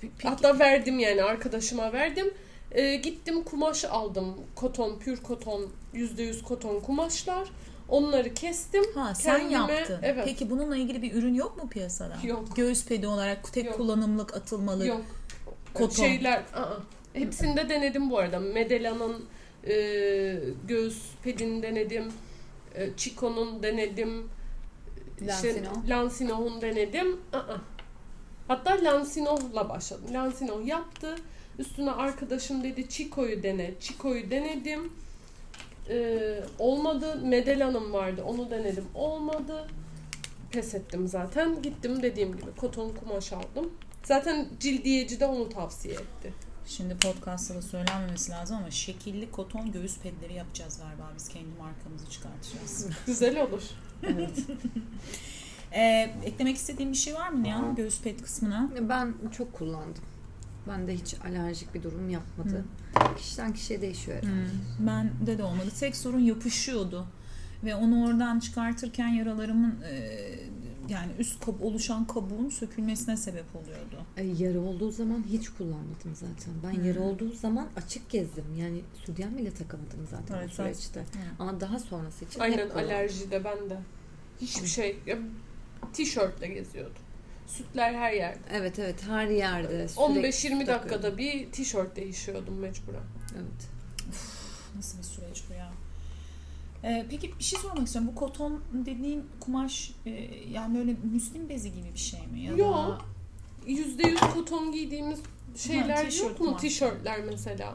Peki, Hatta verdim yani arkadaşıma verdim. Ee, gittim kumaş aldım. Koton, pür koton, %100 koton kumaşlar. Onları kestim. Ha sen Kendime- yaptın. evet. Peki bununla ilgili bir ürün yok mu piyasada? Yok. Göğüs pedi olarak tek Yok. kullanımlık atılmalı. Yok. Koton. Şeyler, aa. Hepsinde denedim bu arada. Medela'nın e, göğüs pedini denedim. E, Chico'nun denedim. İşte Lansino. Lansino'nun denedim. Aa. Hatta Lansino'la başladım. Lansino yaptı. Üstüne arkadaşım dedi Chico'yu dene. Chico'yu denedim. Ee, olmadı. Medela'nın vardı. Onu denedim. Olmadı. Pes ettim zaten. Gittim dediğim gibi koton kumaş aldım. Zaten cildiyeci de onu tavsiye etti. Şimdi podcast'ta da söylenmemesi lazım ama şekilli koton göğüs pedleri yapacağız galiba. Biz kendi markamızı çıkartacağız. [laughs] Güzel olur. Evet. [laughs] Ee, eklemek istediğim bir şey var mı ya göğüs ped kısmına? Ben çok kullandım. Ben de hiç alerjik bir durum yapmadı. Kişiden kişiye değişiyor. herhalde. Hmm, bende de olmadı. Tek sorun yapışıyordu. Ve onu oradan çıkartırken yaralarımın e, yani üst kab oluşan kabuğun sökülmesine sebep oluyordu. Ay, yara olduğu zaman hiç kullanmadım zaten. Ben Hmm. yara olduğu zaman açık gezdim. Yani sütyen bile takamadım zaten Evet, o süreçte. Ama daha sonrası için Aynen alerjide ben de. Hiçbir şey. Ya, tişörtle geziyordum. Sütler her yerde. Evet evet her yerde. sürekli 15-20 takıyordum. dakikada bir tişört değişiyordum mecburen. Evet. Nasıl bir süreç bu ya? Ee, peki bir şey sormak istiyorum. Bu koton dediğin kumaş e, yani böyle müslim bezi gibi bir şey mi? Ya Yok. %100 koton giydiğimiz şeyler tişört yok mu? kumaş. Tişörtler mesela.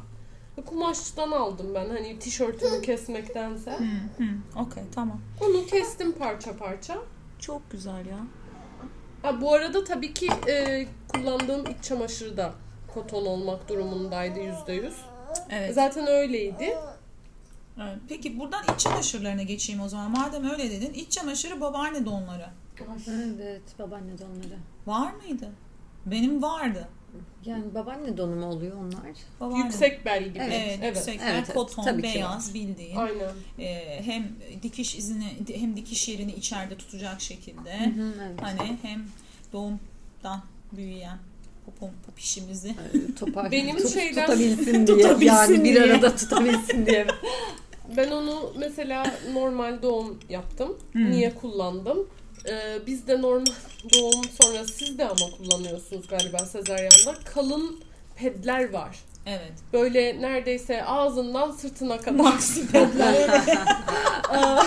Kumaştan aldım ben hani tişörtümü kesmektense. Hı, hı, Okey tamam. Onu kestim parça parça. Çok güzel ya. Ha, bu arada tabii ki e, kullandığım iç çamaşırı da koton olmak durumundaydı %100. Evet. Zaten öyleydi. Evet. Peki buradan iç çamaşırlarına geçeyim o zaman. Madem öyle dedin. iç çamaşırı babaanne donları. Evet babaanne donları. Var mıydı? Benim vardı. Yani babaanne donumu oluyor onlar. Babaanne. Yüksek bel gibi. Evet, Evet, evet. yüksek Evet, evet. koton, Tabii beyaz bildiğin. Aynen. Ee, hem dikiş izini hem dikiş yerini içeride tutacak şekilde. Hı hı, evet. Hani hem doğumdan büyüyen popom popişimizi Topar, Benim tut- şeyden- tutabilsin [laughs] diye. Tutabilsin yani bir diye. arada tutabilsin diye. Ben onu mesela normal doğum yaptım. Hmm. Niye kullandım? Ee, biz de normal doğum sonra siz de ama kullanıyorsunuz galiba sezaryanda. Kalın pedler var. evet. Böyle neredeyse ağzından sırtına kadar [laughs] pedler. Aa,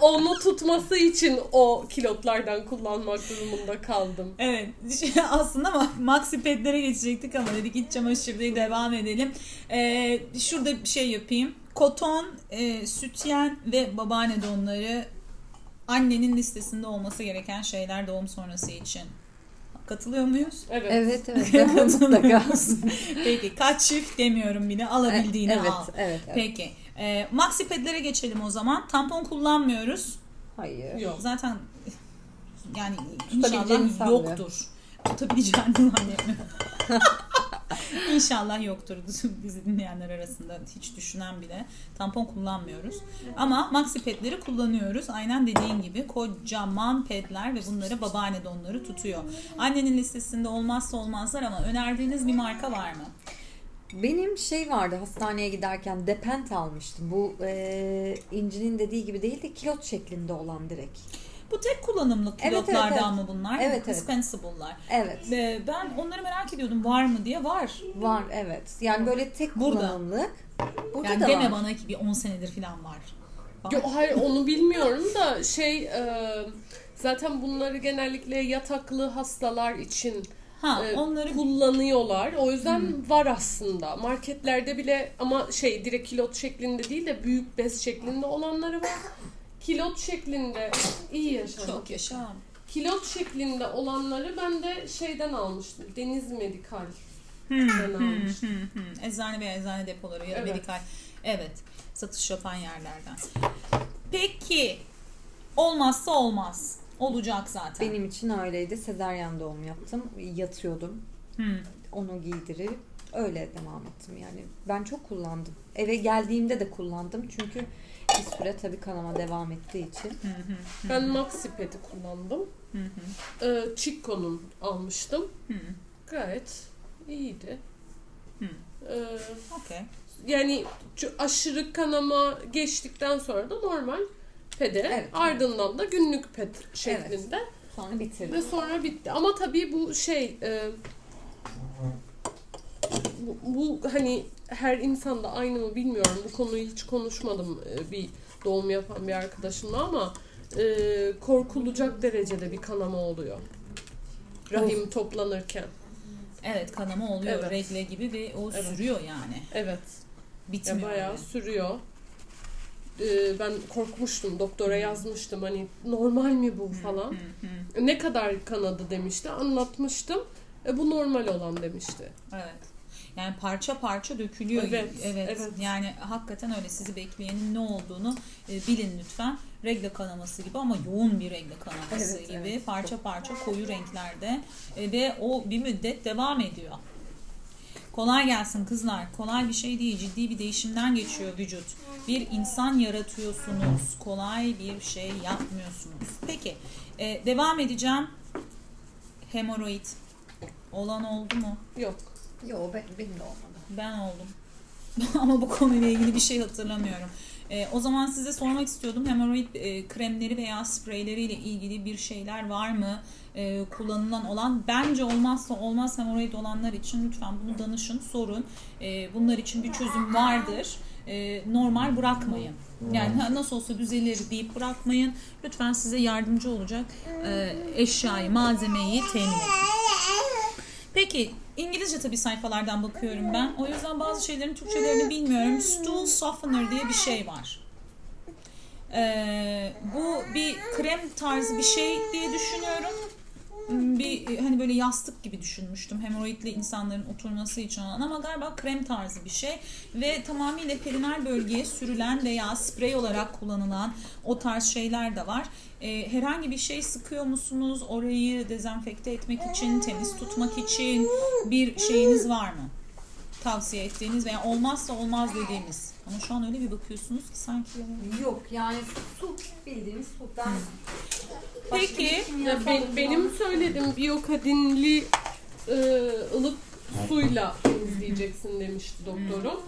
Onu tutması için o kilotlardan kullanmak durumunda kaldım. Evet. [laughs] Aslında ama maxi pedlere geçecektik ama dedik iç çamaşırda devam edelim. Ee, şurada bir şey yapayım. Koton, e, sütyen ve babaanne donları annenin listesinde olması gereken şeyler doğum sonrası için. Katılıyor muyuz? Evet. Evet evet. [laughs] Mutlaka. Peki kaç çift demiyorum bile alabildiğini evet, al. Evet, evet. Peki. E, maxi pedlere geçelim o zaman. Tampon kullanmıyoruz. Hayır. Yok. Zaten yani inşallah yoktur. Tutabileceğini zannetmiyorum. [laughs] [laughs] İnşallah yoktur [laughs] bizi dinleyenler arasında hiç düşünen bile. Tampon kullanmıyoruz. Ama maxi pedleri kullanıyoruz. Aynen dediğin gibi kocaman pedler ve bunları babaanne donları tutuyor. Annenin listesinde olmazsa olmazlar ama önerdiğiniz bir marka var mı? Benim şey vardı hastaneye giderken depent almıştım. Bu e, İnci'nin dediği gibi değil de kilot şeklinde olan direkt. Bu tek kullanımlık Evet, evet, pilotlardan evet. mı bunlar? Evet, evet. Dispensable'lar. Evet. Ve ben onları merak ediyordum var mı diye. Var. Var evet. Yani böyle tek Burada. kullanımlık. Burada Yani da deme var. bana ki bir 10 senedir falan var. Var. Yo, hayır onu bilmiyorum da şey e, zaten bunları genellikle yataklı hastalar için Ha e, onları kullanıyorlar. O yüzden var aslında. Marketlerde bile ama şey direkt kilot şeklinde değil de büyük bez şeklinde olanları var. Kilot şeklinde iyi yaşamak. çok yaşa. Kilot şeklinde olanları ben de şeyden almıştım. Deniz Medikal. Hmm, hmm, almıştım. hmm, hmm. Eczane ve eczane depoları ya da Evet. medikal. Evet. Satış yapan yerlerden. Peki olmazsa olmaz. Olacak zaten. Benim için öyleydi. Sezaryen doğum yaptım. Yatıyordum. Hmm. Onu giydirip öyle devam ettim. Yani ben çok kullandım. Eve geldiğimde de kullandım. Çünkü bir süre tabii kanama devam ettiği için. Hı hı, Ben Maxi Pet'i kullandım. hı hı, Ee, Chico'nun almıştım. hı. Gayet iyiydi. Hı. Ee, Okey. yani aşırı kanama geçtikten sonra da normal pede Evet. ardından da günlük ped şeklinde Sonra bitirdim. ve sonra bitti. Ama tabii bu şey e, bu, bu hani her insanda aynı mı bilmiyorum. Bu konuyu hiç konuşmadım e, bir doğum yapan bir arkadaşımla ama e, korkulacak derecede bir kanama oluyor. Rahim toplanırken. Evet kanama oluyor. Evet. Regle gibi ve o Evet. sürüyor yani. Evet. Bitmiyor. Ya bayağı yani. sürüyor. Ee, ben korkmuştum. Doktora yazmıştım hani normal mi bu falan. Ne kadar kanadı demişti. Anlatmıştım. E, bu normal olan demişti. Evet. Yani parça parça dökülüyor. Evet, evet. evet. Yani hakikaten öyle sizi bekleyenin ne olduğunu e, bilin lütfen. Regle kanaması gibi ama yoğun bir regle kanaması Evet, gibi. evet. Parça parça koyu renklerde e, ve o bir müddet devam ediyor. Kolay gelsin kızlar. Kolay bir şey değil. Ciddi bir değişimden geçiyor vücut. Bir insan yaratıyorsunuz. Kolay bir şey yapmıyorsunuz. Peki. e, devam edeceğim. Hemoroid. Olan oldu mu? Yok. Yo ben, benim de olmadı. Ben oldum. [laughs] Ama bu konuyla ilgili bir şey hatırlamıyorum. Ee, o zaman size sormak istiyordum. Hemoroid e, kremleri veya spreyleriyle ilgili bir şeyler var mı? Ee, kullanılan olan. Bence olmazsa olmaz hemoroid olanlar için lütfen bunu danışın, sorun. Ee, bunlar için bir çözüm vardır. Ee, normal bırakmayın. Yani ha, nasıl olsa düzelir deyip bırakmayın. Lütfen size yardımcı olacak e, eşyayı, malzemeyi temin edin. Peki İngilizce tabii sayfalardan bakıyorum ben. O yüzden bazı şeylerin Türkçelerini bilmiyorum. Stool softener diye bir şey var. Ee, bu bir krem tarzı bir şey diye düşünüyorum. Bir hani böyle yastık gibi düşünmüştüm hemoroidli insanların oturması için olan ama galiba krem tarzı bir şey ve tamamıyla perineal bölgeye sürülen veya sprey olarak kullanılan o tarz şeyler de var. Ee, herhangi bir şey sıkıyor musunuz? Orayı dezenfekte etmek için, temiz tutmak için bir şeyiniz var mı? Tavsiye ettiğiniz veya olmazsa olmaz dediğiniz. Ama şu an öyle bir bakıyorsunuz ki sanki. Yok yani su bildiğimiz su. Ben Peki. Ya ben- benim söylediğim biyokadinli e, ılık suyla temizleyeceksin demişti doktorum.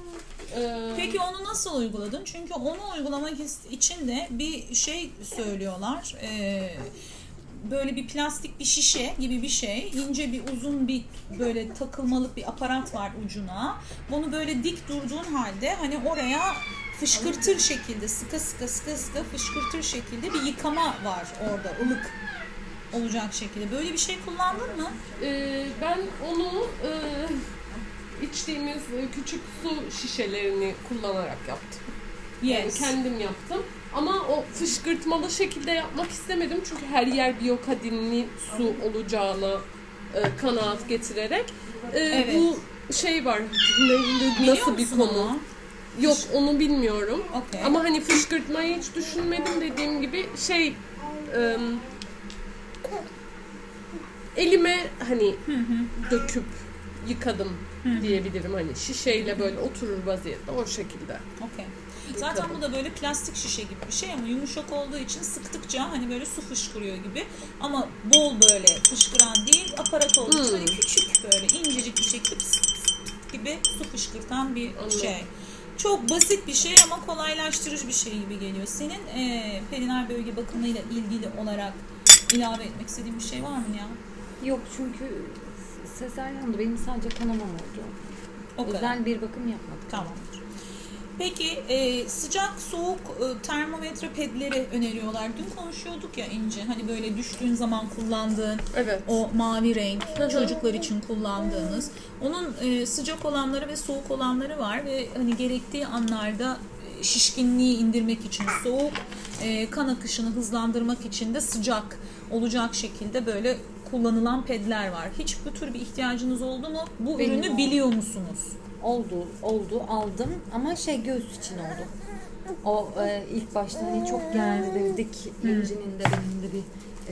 E, Peki onu nasıl uyguladın? Çünkü onu uygulamak is- için de bir şey söylüyorlar. Ee, böyle bir plastik bir şişe gibi bir şey. ince bir uzun bir böyle takılmalık bir aparat var ucuna. Bunu böyle dik durduğun halde hani oraya fışkırtır şekilde sıkı sıkı sıkı sıkı fışkırtır şekilde bir yıkama var orada ılık olacak şekilde. Böyle bir şey kullandın mı? e, ben onu e, içtiğimiz e, küçük su şişelerini kullanarak yaptım. Yani Yes. kendim yaptım. Ama o fışkırtmalı şekilde yapmak istemedim. Çünkü her yer biyokadinli su olacağına e, kanaat getirerek. E, Evet. Bu şey var. ne- ne- Biliyor nasıl bir konu? onu? Yok onu bilmiyorum. Okey. Ama hani fışkırtmayı hiç düşünmedim dediğim gibi şey e, elime hani döküp yıkadım diyebilirim hani şişeyle böyle oturur vaziyette o şekilde. Okey. Zaten bu da böyle plastik şişe gibi bir şey ama yumuşak olduğu için sıktıkça hani böyle su fışkırıyor gibi. Ama bol böyle fışkıran değil, aparat olduğu için Hmm. hani küçük böyle incecik bir şekilde pıs pıs pıs gibi su fışkırtan bir Anladım. şey. Çok basit bir şey ama kolaylaştırıcı bir şey gibi geliyor. Senin e, perineal bölge bakımıyla ilgili olarak ilave etmek istediğin bir şey var mı ya? yok çünkü sezaryandı benim sadece kanamam oldu. O kadar. Özel bir bakım yapmadık. Tamamdır. Peki e, sıcak soğuk e, termometre pedleri öneriyorlar. Dün konuşuyorduk ya İnce. Hani böyle düştüğün zaman kullandığın Evet. o mavi renk çocuklar için kullandığınız. Onun e, sıcak olanları ve soğuk olanları var ve hani gerektiği anlarda e, şişkinliği indirmek için soğuk, e, kan akışını hızlandırmak için de sıcak olacak şekilde böyle kullanılan pedler var. Hiç bu tür bir ihtiyacınız oldu mu? Bu Benim ürünü oldu. biliyor musunuz? Oldu, oldu, aldım ama şey göğüs için oldu. O e, ilk başta hani çok gerdirdik, incinin de benim de bir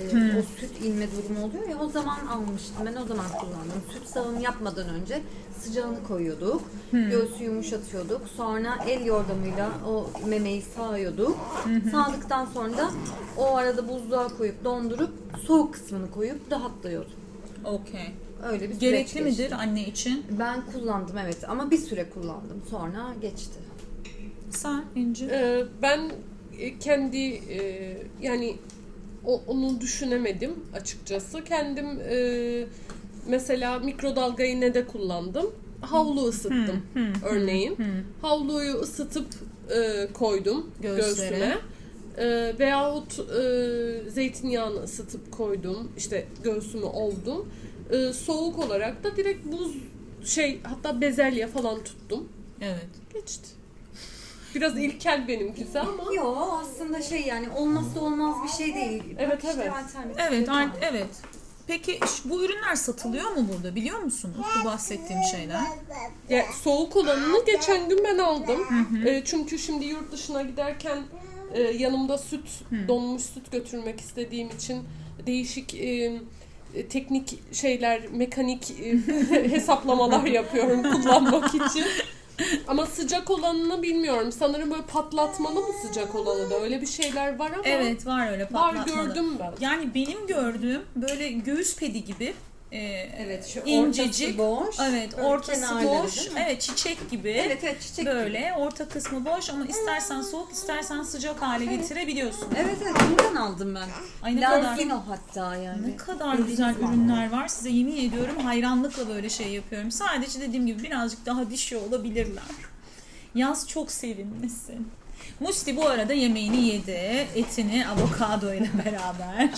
e, o süt inme durumu oluyor ya o zaman almıştım ben o zaman kullandım. Süt sağım yapmadan önce sıcağını koyuyorduk, göğsü yumuşatıyorduk. Sonra el yordamıyla o memeyi sağıyorduk. Sağdıktan sonra da o arada buzluğa koyup dondurup soğuk kısmını koyup rahatlıyordum. Okey. Öyle bir süreç Gerekli geçti. midir anne için? Ben kullandım evet ama bir süre kullandım. Sonra geçti. Sen İnci. Ee, ben kendi e, yani o, onu düşünemedim açıkçası. Kendim e, mesela mikrodalgayı ne de kullandım. Havlu ısıttım örneğin. Havluyu ısıtıp e, koydum Göğüslere. göğsüme. E, veyahut e, zeytinyağını ısıtıp koydum. İşte göğsümü oldum. E, soğuk olarak da direkt buz şey hatta bezelye falan tuttum. Evet. Geçti. Biraz ilkel benimkisi ama. Yo aslında şey yani olmazsa olmaz bir şey değil. Bak Evet, işte evet. alternatif Evet, evet. Peki bu ürünler satılıyor mu burada biliyor musunuz bu bahsettiğim şeyler? Ya, soğuk olanını geçen gün ben aldım. E, çünkü şimdi yurt dışına giderken e, yanımda süt, donmuş süt götürmek istediğim için değişik e, teknik şeyler, mekanik e, [laughs] hesaplamalar yapıyorum [laughs] kullanmak için. Ama sıcak olanını bilmiyorum. Sanırım böyle patlatmalı mı sıcak olanı da öyle bir şeyler var ama Evet var öyle var patlatmalı. gördüm ben. Yani benim gördüğüm böyle göğüs pedi gibi e, Evet şu incecik. boş. Evet Böyle ortası boş. Evet çiçek gibi. Evet evet çiçek. Böyle orta kısmı boş ama istersen soğuk istersen sıcak hale getirebiliyorsun. Evet evet bundan aldım ben. Ay ne kadar Lansino hatta yani. ne kadar güzel ürünler var. Size yemin ediyorum hayranlıkla böyle şey yapıyorum. Sadece dediğim gibi birazcık daha dişi olabilirler. Yaz çok sevinmesin. Musti bu arada yemeğini yedi. Etini avokado ile [laughs] beraber.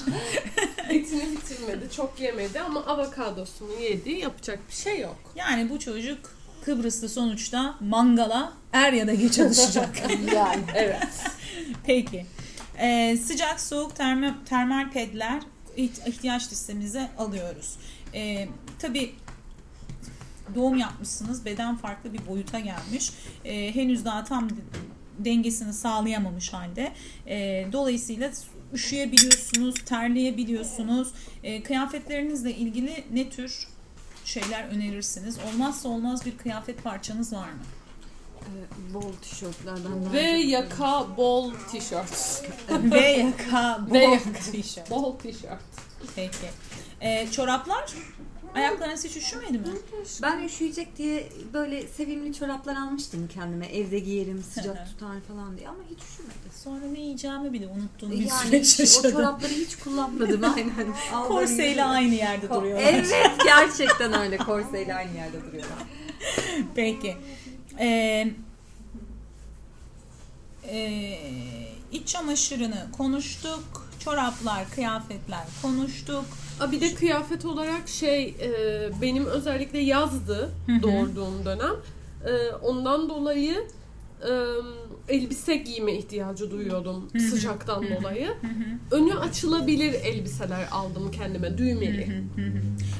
[laughs] Etini bitirmedi, çok yemedi ama avokadosunu yedi. Yapacak bir şey yok. Yani bu çocuk Kıbrıs'ta sonuçta mangala er ya da geç alışacak. [laughs] Yani. Evet. Peki. Ee, sıcak soğuk termal, termal pedler iht- ihtiyaç listemize alıyoruz. Ee, tabii doğum yapmışsınız. Beden farklı bir boyuta gelmiş. Ee, henüz daha tam dengesini sağlayamamış halde. Ee, dolayısıyla üşüyebiliyorsunuz, terleyebiliyorsunuz. Ee, kıyafetlerinizle ilgili ne tür şeyler önerirsiniz? Olmazsa olmaz bir kıyafet parçanız var mı? Ee, Bol tişörtlerden. [laughs] Ve yaka bol tişört. Ve yaka, bol Ve yaka. tişört. Bol tişört. Peki. Ee, çoraplar? Ayaklarınız hiç üşümedi mi? Ben üşüyecek diye böyle sevimli çoraplar almıştım kendime. Evde giyerim sıcak tutar falan diye ama hiç üşümedi. Sonra ne yiyeceğimi bile unuttuğum bir Yani süreç hiç, o yaşadım. çorapları hiç kullanmadım [laughs] aynen. Korseyle aynı yerde Ko- duruyorlar. Evet gerçekten öyle korseyle aynı yerde duruyorlar. [laughs] Peki. Ee, e, iç çamaşırını konuştuk. Çoraplar, kıyafetler konuştuk. Aa, bir de kıyafet olarak şey e, benim özellikle yazdı doğurduğum dönem. E, ondan dolayı elbise giyme ihtiyacı duyuyordum sıcaktan dolayı. Önü açılabilir elbiseler aldım kendime düğmeli.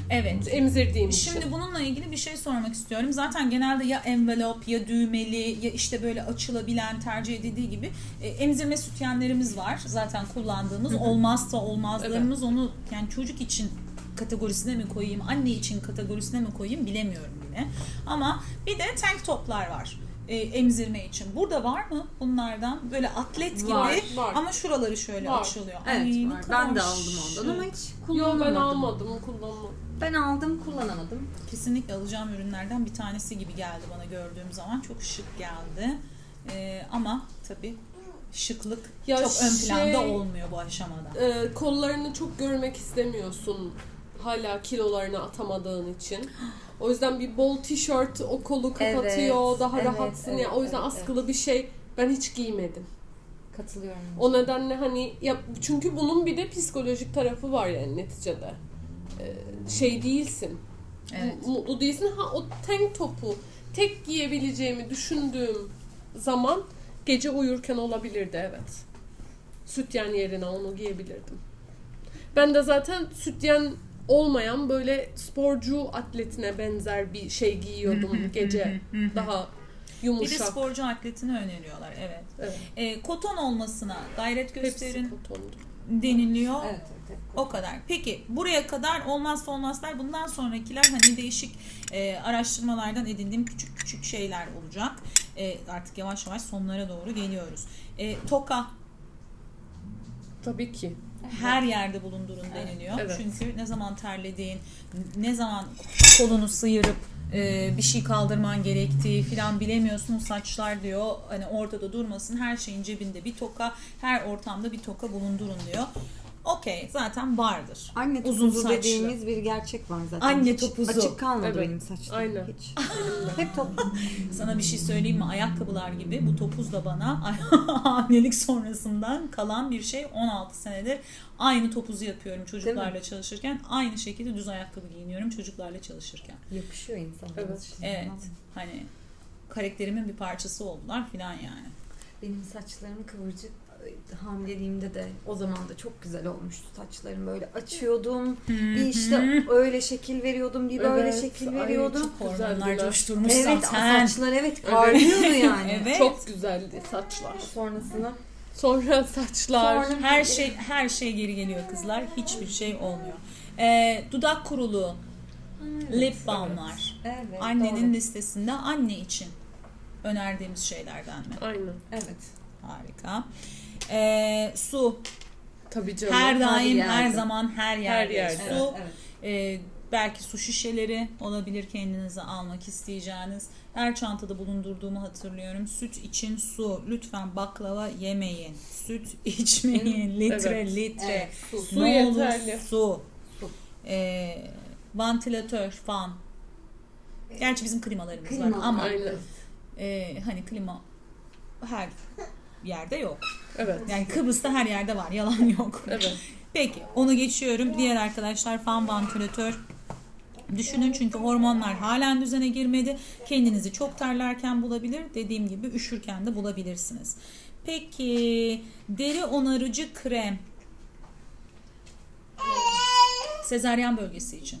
Evet. Emzirdiğim için. Şimdi bununla ilgili bir şey sormak istiyorum. Zaten genelde ya envelope ya düğmeli ya işte böyle açılabilen tercih edildiği gibi e, emzirme sütyenlerimiz var. Zaten kullandığımız olmazsa olmazlarımız onu yani çocuk için kategorisine mi koyayım, anne için kategorisine mi koyayım bilemiyorum yine. Ama bir de tank toplar var e, emzirme için. Burada var mı bunlardan? Böyle atlet gibi Var, var. ama şuraları şöyle Var. açılıyor. Evet Ay, var. Ben de aldım ondan ama hiç kullanamadım. ben almadım kullanmadım. Ben aldım kullanamadım. kesinlikle alacağım ürünlerden bir tanesi gibi geldi bana gördüğüm zaman. Çok şık geldi. Ee, ama tabii şıklık Ya çok ön şey- planda olmuyor bu aşamada. E, kollarını çok görmek istemiyorsun hala kilolarını atamadığın için. [gasps] O yüzden bir bol tişört o kolu kapatıyor, Evet, daha evet, rahatsın ya. evet, O yüzden evet, askılı bir şey ben hiç giymedim. Katılıyorum. O nedenle hani ya çünkü bunun bir de psikolojik tarafı var yani neticede. Ee, şey değilsin. Evet. mu- Mutlu değilsin. Ha o tank topu tek giyebileceğimi düşündüğüm zaman gece uyurken olabilirdi evet. Sütyen yerine onu giyebilirdim. Ben de zaten sütyen olmayan böyle sporcu atletine benzer bir şey giyiyordum gece. Daha Bir de yumuşak. sporcu atletini öneriyorlar evet. Evet. Ee, koton olmasına gayret gösterin deniliyor. Evet evet. evet. O kadar. Peki buraya kadar olmazsa olmazlar bundan sonrakiler hani değişik e, araştırmalardan edindiğim küçük küçük şeyler olacak. E, artık yavaş yavaş sonlara doğru geliyoruz. E, toka Tabii ki. Her yerde bulundurun deniliyor. Evet. Çünkü ne zaman terlediğin, ne zaman kolunu sıyırıp e, bir şey kaldırman gerektiği filan bilemiyorsun. Saçlar diyor hani ortada durmasın. Her şeyin cebinde bir toka, her ortamda bir toka bulundurun diyor. Okey zaten vardır. Anne topuzu Uzun saçlı. dediğimiz bir gerçek var zaten. Anne Hiç topuzu. Açık kalmadı Evet, benim saçlarım. aynen. Hiç. [laughs] Hep toplu. [laughs] Sana bir şey söyleyeyim mi? Ayakkabılar gibi bu topuz da bana [laughs] hamilelik sonrasından kalan bir şey. 16 senedir aynı topuzu yapıyorum çocuklarla çalışırken. Aynı şekilde düz ayakkabı giyiniyorum çocuklarla çalışırken. Yapışıyor insana. Evet. Evet. Hani karakterimin bir parçası oldular filan yani. Benim saçlarım kıvırcık hamileliğimde de o zaman da çok güzel olmuştu saçlarım böyle açıyordum bir işte öyle şekil veriyordum bir böyle Evet, şekil ay, veriyordum çok Hormonlar coşturmuş evet zaten. saçlar evet parlıyordu yani [laughs] Evet. Çok güzeldi saçlar. sonrasında Sonra saçlar. Sonra- Her şey her şey geri geliyor kızlar. Hiçbir şey olmuyor. Ee, dudak kuruluğu, lip balmlar. Evet. Annenin doğru. listesinde anne için önerdiğimiz şeylerden mi? Aynen. Evet. Harika. Ee, su. Tabii canım. Her daim, yerde. her zaman, her yerde. yerde. Su. Evet, evet. Ee, belki su şişeleri olabilir kendinize almak isteyeceğiniz. Her çantada bulundurduğumu hatırlıyorum. Süt için su. Lütfen baklava yemeyin. Süt [laughs] içmeyin. Litre Evet. litre. Evet, su. Su Ne olur yeterli. Su. Su. Ee, vantilatör, fan. Gerçi bizim klimalarımız var Klima. ama Aynen. e, hani klima her yerde yok. Evet. Yani Kıbrıs'ta her yerde var. Yalan yok. Evet. Peki onu geçiyorum. Diğer arkadaşlar fan vantilatör. Düşünün çünkü hormonlar halen düzene girmedi. Kendinizi çok terlerken bulabilir. Dediğim gibi üşürken de bulabilirsiniz. Peki deri onarıcı krem. Sezaryen bölgesi için.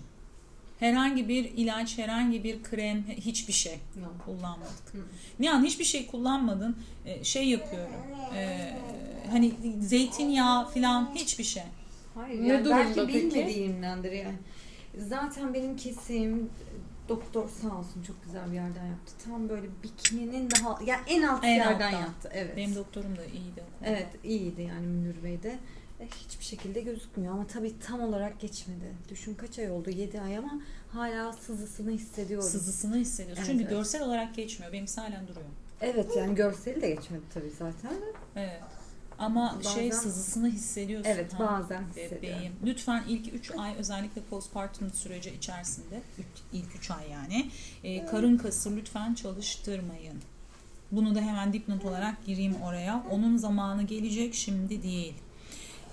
Herhangi bir ilaç, herhangi bir krem, hiçbir şey Yok. kullanmadık. Hı. Nihan hiçbir şey kullanmadın. Ee, şey yapıyorum. Ee, hani zeytinyağı falan hiçbir şey. Hayır Ne yani durumda belki peki? bilmediğimdendir yani. Zaten benim kesim doktor sağ olsun çok güzel bir yerden yaptı. Tam böyle bikininin daha ya en alt En yerden alttan. yaptı. Evet. Benim doktorum da iyiydi. Evet iyiydi yani Münir Bey de. E, hiçbir şekilde gözükmüyor ama tabii tam olarak geçmedi. Düşün kaç ay oldu? 7 ay ama hala sızısını hissediyorum. Sızısını hissediyorsun. Evet, Çünkü evet. görsel olarak geçmiyor. Benimkisi halen duruyor. Evet yani görseli de geçmedi tabii zaten. Evet. Ama şey Bazen- sızısını hissediyorsun. Evet ha. bazen hissediyorum. Bebeğim. Lütfen ilk 3 ay özellikle postpartum süreci içerisinde ilk 3 ay yani e, karın kası lütfen çalıştırmayın. Bunu da hemen dipnot olarak gireyim oraya. Onun zamanı gelecek şimdi değil.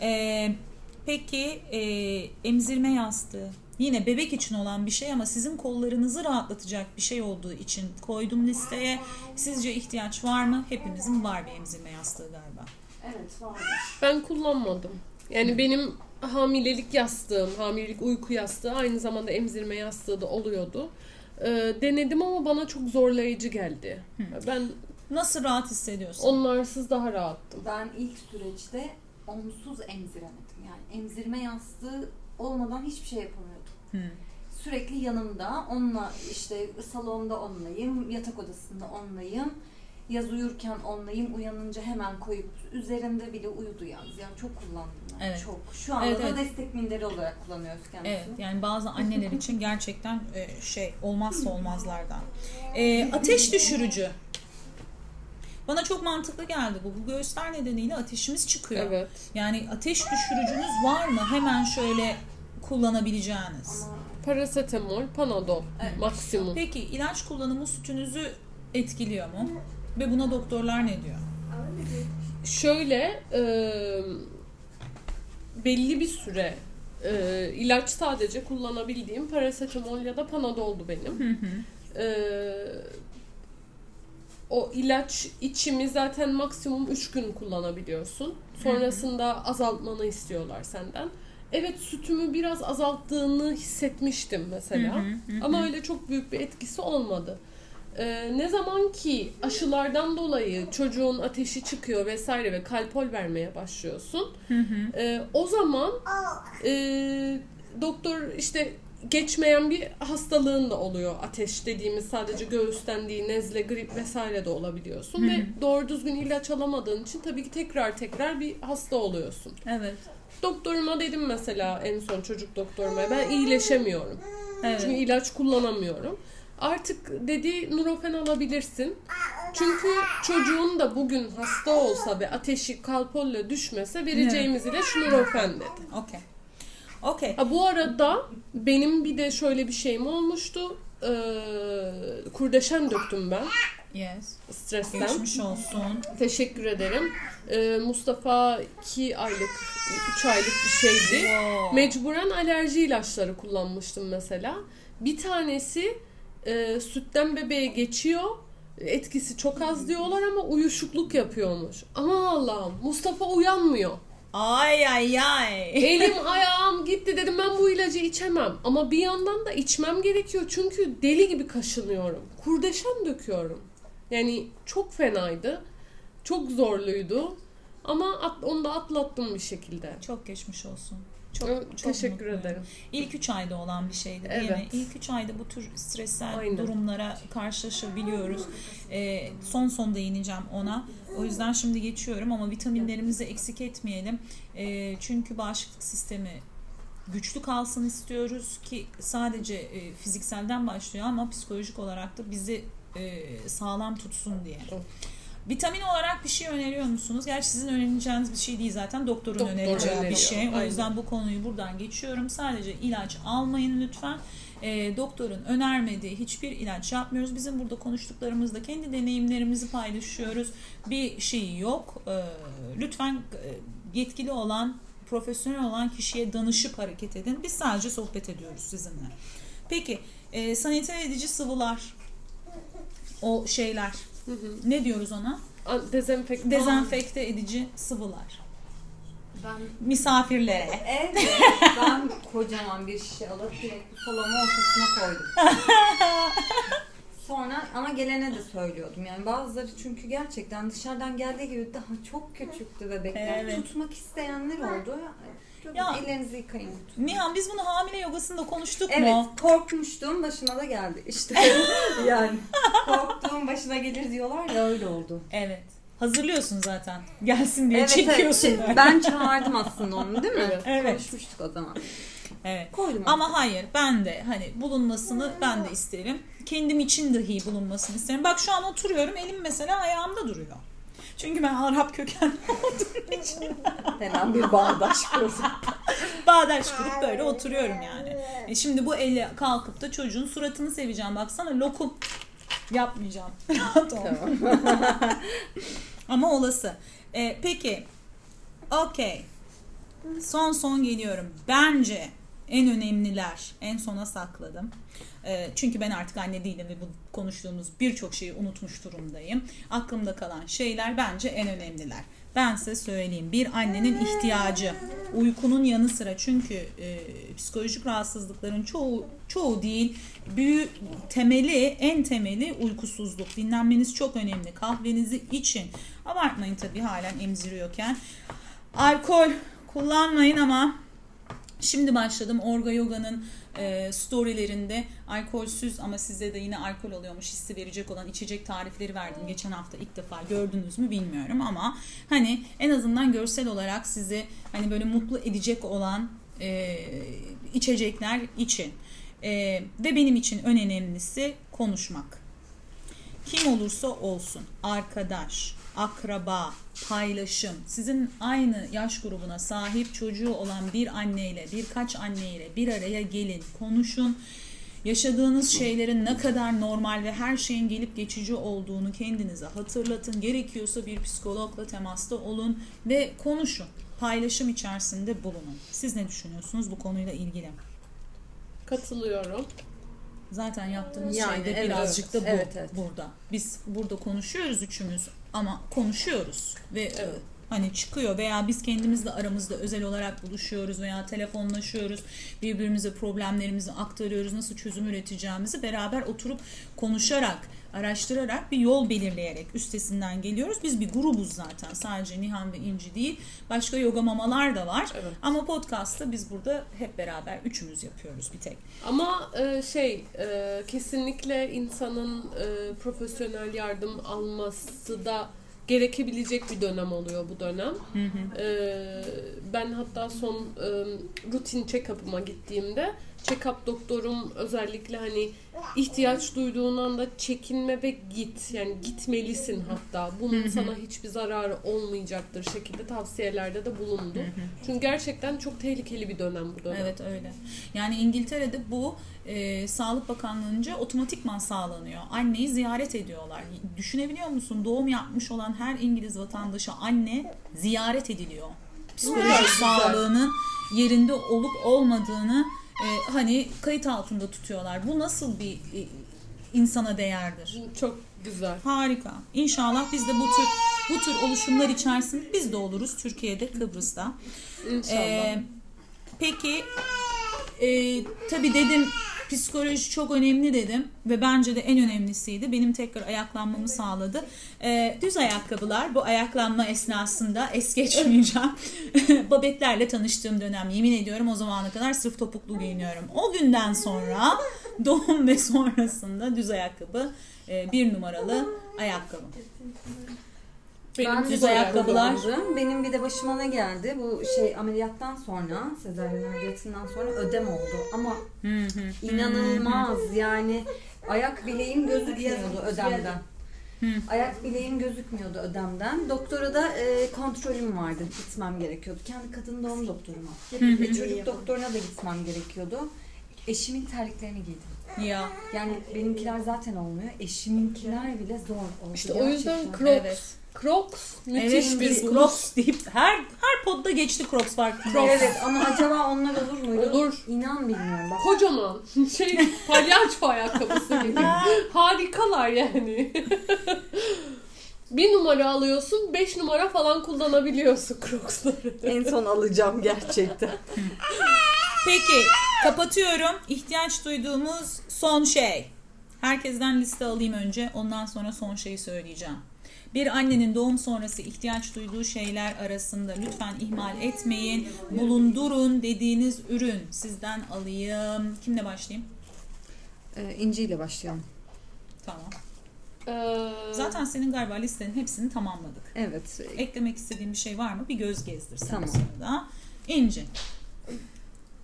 E, peki e, emzirme yastığı. Yine bebek için olan bir şey ama sizin kollarınızı rahatlatacak bir şey olduğu için koydum listeye. Sizce ihtiyaç var mı? Hepimizin var bir emzirme yastığı galiba. Evet var. Ben kullanmadım. Yani benim hamilelik yastığım, hamilelik uyku yastığı aynı zamanda emzirme yastığı da oluyordu. Ee, denedim ama bana çok zorlayıcı geldi. Ben Nasıl rahat hissediyorsun? onlarsız daha rahattım. Ben ilk süreçte omsuz emziremedim. Yani emzirme yastığı olmadan hiçbir şey yapamıyordum. Hı. Sürekli yanımda, onunla işte salonda onlayım, yatak odasında onlayım. Yaz uyurken onlayım, uyanınca hemen koyup üzerinde bile uyudu yalnız. Yani çok kullandım ben. Evet. Çok. Şu anda Evet, da evet. destek minderi olarak kullanıyoruz kendisini. Evet yani bazı anneler için gerçekten e, şey olmazsa olmazlardan. [laughs] E, ateş düşürücü. Bana çok mantıklı geldi bu. Bu göğüsler nedeniyle ateşimiz çıkıyor. Evet. Yani ateş düşürücünüz var mı? Hemen şöyle kullanabileceğiniz. Parasetamol, Panadol Evet. maksimum. Peki ilaç kullanımı sütünüzü etkiliyor mu? Ve buna doktorlar ne diyor? Şöyle e, belli bir süre e, ilaç sadece kullanabildiğim parasetamol ya da panadoldu benim. E, o ilaç içimi zaten maksimum 3 gün kullanabiliyorsun. Sonrasında azaltmanı istiyorlar senden. Evet sütümü biraz azalttığını hissetmiştim mesela. Hı hı, hı Ama öyle çok büyük bir etkisi olmadı. Ee, ne zaman ki aşılardan dolayı çocuğun ateşi çıkıyor vesaire ve kalpol vermeye başlıyorsun. e, o zaman e, doktor işte geçmeyen bir hastalığın da oluyor. Ateş dediğimiz sadece göğüsten değil nezle, grip vesaire de olabiliyorsun. Ve doğru düzgün ilaç alamadığın için tabii ki tekrar tekrar bir hasta oluyorsun. Evet. Doktoruma dedim mesela en son çocuk doktoruma ben iyileşemiyorum. Evet. Çünkü ilaç kullanamıyorum. Artık dedi Nurofen alabilirsin. Çünkü çocuğun da bugün hasta olsa ve ateşi kalpolle düşmese vereceğimiz ilaç Nurofen dedi. Okey. Okey. Ha, bu arada benim bir de şöyle bir şeyim olmuştu. Ee, kurdeşen döktüm ben Yes. stresten. Geçmiş olsun. Teşekkür ederim. Ee, Mustafa 2 aylık, 3 aylık bir şeydi. Wow. Mecburen alerji ilaçları kullanmıştım mesela. Bir tanesi e, sütten bebeğe geçiyor. Etkisi çok az diyorlar ama uyuşukluk yapıyormuş. Aman Allah'ım Mustafa uyanmıyor. Ay ay ay. Elim [laughs] ayağım gitti dedim ben bu ilacı içemem. Ama bir yandan da içmem gerekiyor çünkü deli gibi kaşınıyorum. Kurdeşen döküyorum. Yani çok fenaydı. Çok zorluydu. Ama at, onu da atlattım bir şekilde. Çok geçmiş olsun. Çok, Evet, çok Teşekkür mutluyum. ederim. İlk 3 ayda olan bir şeydi değil mi? Evet. İlk 3 ayda bu tür stressel Aynen. durumlara karşılaşabiliyoruz. Ee, son son değineceğim ona. O yüzden şimdi geçiyorum ama vitaminlerimizi eksik etmeyelim. Ee, çünkü bağışıklık sistemi güçlü kalsın istiyoruz ki sadece e, fizikselden başlıyor ama psikolojik olarak da bizi e, sağlam tutsun diye. Evet. Vitamin olarak bir şey öneriyor musunuz? Gerçi sizin önereceğiniz bir şey değil zaten doktorun Doktor önereceği bir öneriyor, şey. O aynen. yüzden bu konuyu buradan geçiyorum. Sadece ilaç almayın lütfen. E, doktorun önermediği hiçbir ilaç yapmıyoruz. Bizim burada konuştuklarımızda kendi deneyimlerimizi paylaşıyoruz. Bir şey yok. E, lütfen e, yetkili olan, profesyonel olan kişiye danışıp hareket edin. Biz sadece sohbet ediyoruz sizinle. Peki, e, saniter edici sıvılar, o şeyler, Hı hı. ne diyoruz ona? Dezenfektan. Dezenfekte edici sıvılar. Ben Misafirlere. Evet. ben kocaman bir şişe alıp direkt salonun ortasına koydum. [laughs] Sonra ama gelene de söylüyordum. Yani bazıları çünkü gerçekten dışarıdan geldiği gibi daha çok küçüktü bebekler. Evet. Tutmak isteyenler oldu. Ya- Ellerinizi yıkayın lütfen. Nihan biz bunu hamile yogasında konuştuk Evet mu? korkmuştum başıma da geldi işte. [laughs] yani korktuğum başına gelir diyorlar ya öyle oldu. Evet. Hazırlıyorsun zaten. Gelsin diye Evet, çekiyorsun. evet. böyle. Ben çağırdım aslında onu değil mi? Evet. Evet. Konuşmuştuk o zaman. Evet. Koydum Ama hayır ben de hani bulunmasını ben de isterim. Kendim için dahi bulunmasını isterim. Bak şu an oturuyorum elim mesela ayağımda duruyor. Çünkü ben Arap kökenli [laughs] olduğum için Hemen bir bağdaş kurdum. [laughs] bağdaş kurup böyle oturuyorum yani. E şimdi bu elle kalkıp da çocuğun suratını seveceğim. Baksana lokum yapmayacağım. [laughs] Rahat ol. Ama olası. E, peki. Okey. Son son geliyorum. Bence en önemliler en sona sakladım. E, çünkü ben artık anne değilim ve bu konuştuğumuz birçok şeyi unutmuş durumdayım. Aklımda kalan şeyler bence en önemliler. Ben size söyleyeyim. Bir annenin ihtiyacı uykunun yanı sıra çünkü e, psikolojik rahatsızlıkların çoğu çoğu değil büyü temeli en temeli uykusuzluk. Dinlenmeniz çok önemli. Kahvenizi için. Abartmayın tabii halen emziriyorken. Alkol kullanmayın ama Şimdi başladım Orga Yoga'nın e, storylerinde alkolsüz ama size de yine alkol oluyormuş hissi verecek olan içecek tarifleri verdim. Geçen hafta ilk defa gördünüz mü bilmiyorum ama hani en azından görsel olarak sizi hani böyle mutlu edecek olan e, içecekler için. E, ve benim için en önemlisi konuşmak. Kim olursa olsun, arkadaş, akraba, paylaşım, sizin aynı yaş grubuna sahip çocuğu olan bir anneyle, birkaç anneyle bir araya gelin, konuşun. Yaşadığınız şeylerin ne kadar normal ve her şeyin gelip geçici olduğunu kendinize hatırlatın. Gerekiyorsa bir psikologla temasta olun ve konuşun. Paylaşım içerisinde bulunun. Siz ne düşünüyorsunuz bu konuyla ilgili? Katılıyorum. Zaten yaptığımız Yani şey de evet, birazcık da bu evet, evet. burada. Biz burada konuşuyoruz üçümüz ama konuşuyoruz ve Evet. Hani çıkıyor veya biz kendimizle aramızda özel olarak buluşuyoruz veya telefonlaşıyoruz. Birbirimize problemlerimizi aktarıyoruz. Nasıl çözüm üreteceğimizi beraber oturup konuşarak, araştırarak bir yol belirleyerek üstesinden geliyoruz. Biz bir grubuz zaten. Sadece Nihan ve İnci değil. Başka yoga mamalar da var. Evet. Ama podcast'ta biz burada hep beraber üçümüz yapıyoruz bir tek. Ama e, şey e, kesinlikle insanın e, profesyonel yardım alması da gerekebilecek bir dönem oluyor bu dönem. E, ben hatta son e, rutin check-up'ıma gittiğimde check-up doktorum özellikle hani ihtiyaç duyduğun anda çekinme ve git. Yani gitmelisin hatta. Bunun sana hiçbir zararı olmayacaktır şekilde tavsiyelerde de bulundu. Çünkü gerçekten çok tehlikeli bir dönem bu dönem. Evet öyle. Yani İngiltere'de bu e, Sağlık Bakanlığı'nca otomatikman sağlanıyor. Anneyi ziyaret ediyorlar. Düşünebiliyor musun? Doğum yapmış olan her İngiliz vatandaşı anne ziyaret ediliyor. Psikolojik sağlığının yerinde olup olmadığını e, hani kayıt altında tutuyorlar. Bu nasıl bir e, insana değerdir? Çok güzel. Harika. İnşallah biz de bu tür bu tür oluşumlar içerisinde biz de oluruz Türkiye'de, Kıbrıs'ta. İnşallah. Ee, peki e, tabii dedim Psikoloji çok önemli dedim ve bence de en önemlisiydi. Benim tekrar ayaklanmamı sağladı. Ee, düz ayakkabılar bu ayaklanma esnasında es geçmeyeceğim. [laughs] Babetlerle tanıştığım dönem yemin ediyorum o zamana kadar sırf topuklu giyiniyorum. O günden sonra doğum ve sonrasında düz ayakkabı e, bir numaralı ayakkabı. Benim ben düz de ayakkabılar. kullandım. Benim bir de başıma ne geldi? Bu şey ameliyattan sonra, sezaryen ameliyatından sonra ödem oldu. Ama Hı hı. inanılmaz yani ayak bileğim gözükmüyordu ödemden. Ayak bileğim gözükmüyordu ödemden. Doktora da e, kontrolüm vardı. Gitmem gerekiyordu. Kendi kadın doğum doktoruma. Ve çocuk doktoruna da gitmem gerekiyordu. Eşimin terliklerini giydim. Ya Yani benimkiler zaten olmuyor. Eşiminkiler bile zor oldu. İşte o yüzden. Crocs. Evet. Crocs müthiş Evet bir. Crocs deyip her her podda geçti Crocs farkında. Evet ama acaba onlar olur muydu? Olur. İnan bilmiyorum. Bak Kocaman [laughs] şey palyaço ayakkabısı gibi. Harikalar yani. bir numara alıyorsun, beş numara falan kullanabiliyorsun Crocs'ları. en son alacağım gerçekten. Peki kapatıyorum. İhtiyaç duyduğumuz son şey. Herkesten liste alayım önce. Ondan sonra son şeyi söyleyeceğim. Bir annenin doğum sonrası ihtiyaç duyduğu şeyler arasında lütfen ihmal etmeyin. Bulundurun dediğiniz ürün sizden alayım. Kimle başlayayım? Ee, İnci ile başlayalım. Tamam. Ee, Zaten senin galiba listenin hepsini tamamladık. Evet. Eklemek istediğin bir şey var mı? Bir göz gezdirsen Tamam. sırada. İnci.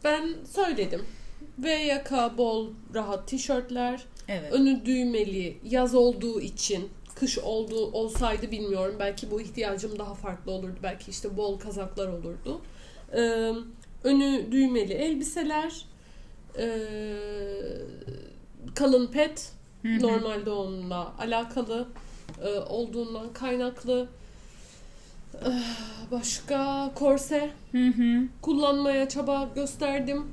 ben söyledim. V yaka bol rahat tişörtler. Evet. Önü düğmeli yaz olduğu için kış olduğu olsaydı bilmiyorum. Belki bu ihtiyacım daha farklı olurdu. Belki işte bol kazaklar olurdu. Ee, önü düğmeli elbiseler. ee, kalın pet. Normal doğumla alakalı ee, olduğundan kaynaklı. Ee, başka korse kullanmaya çaba gösterdim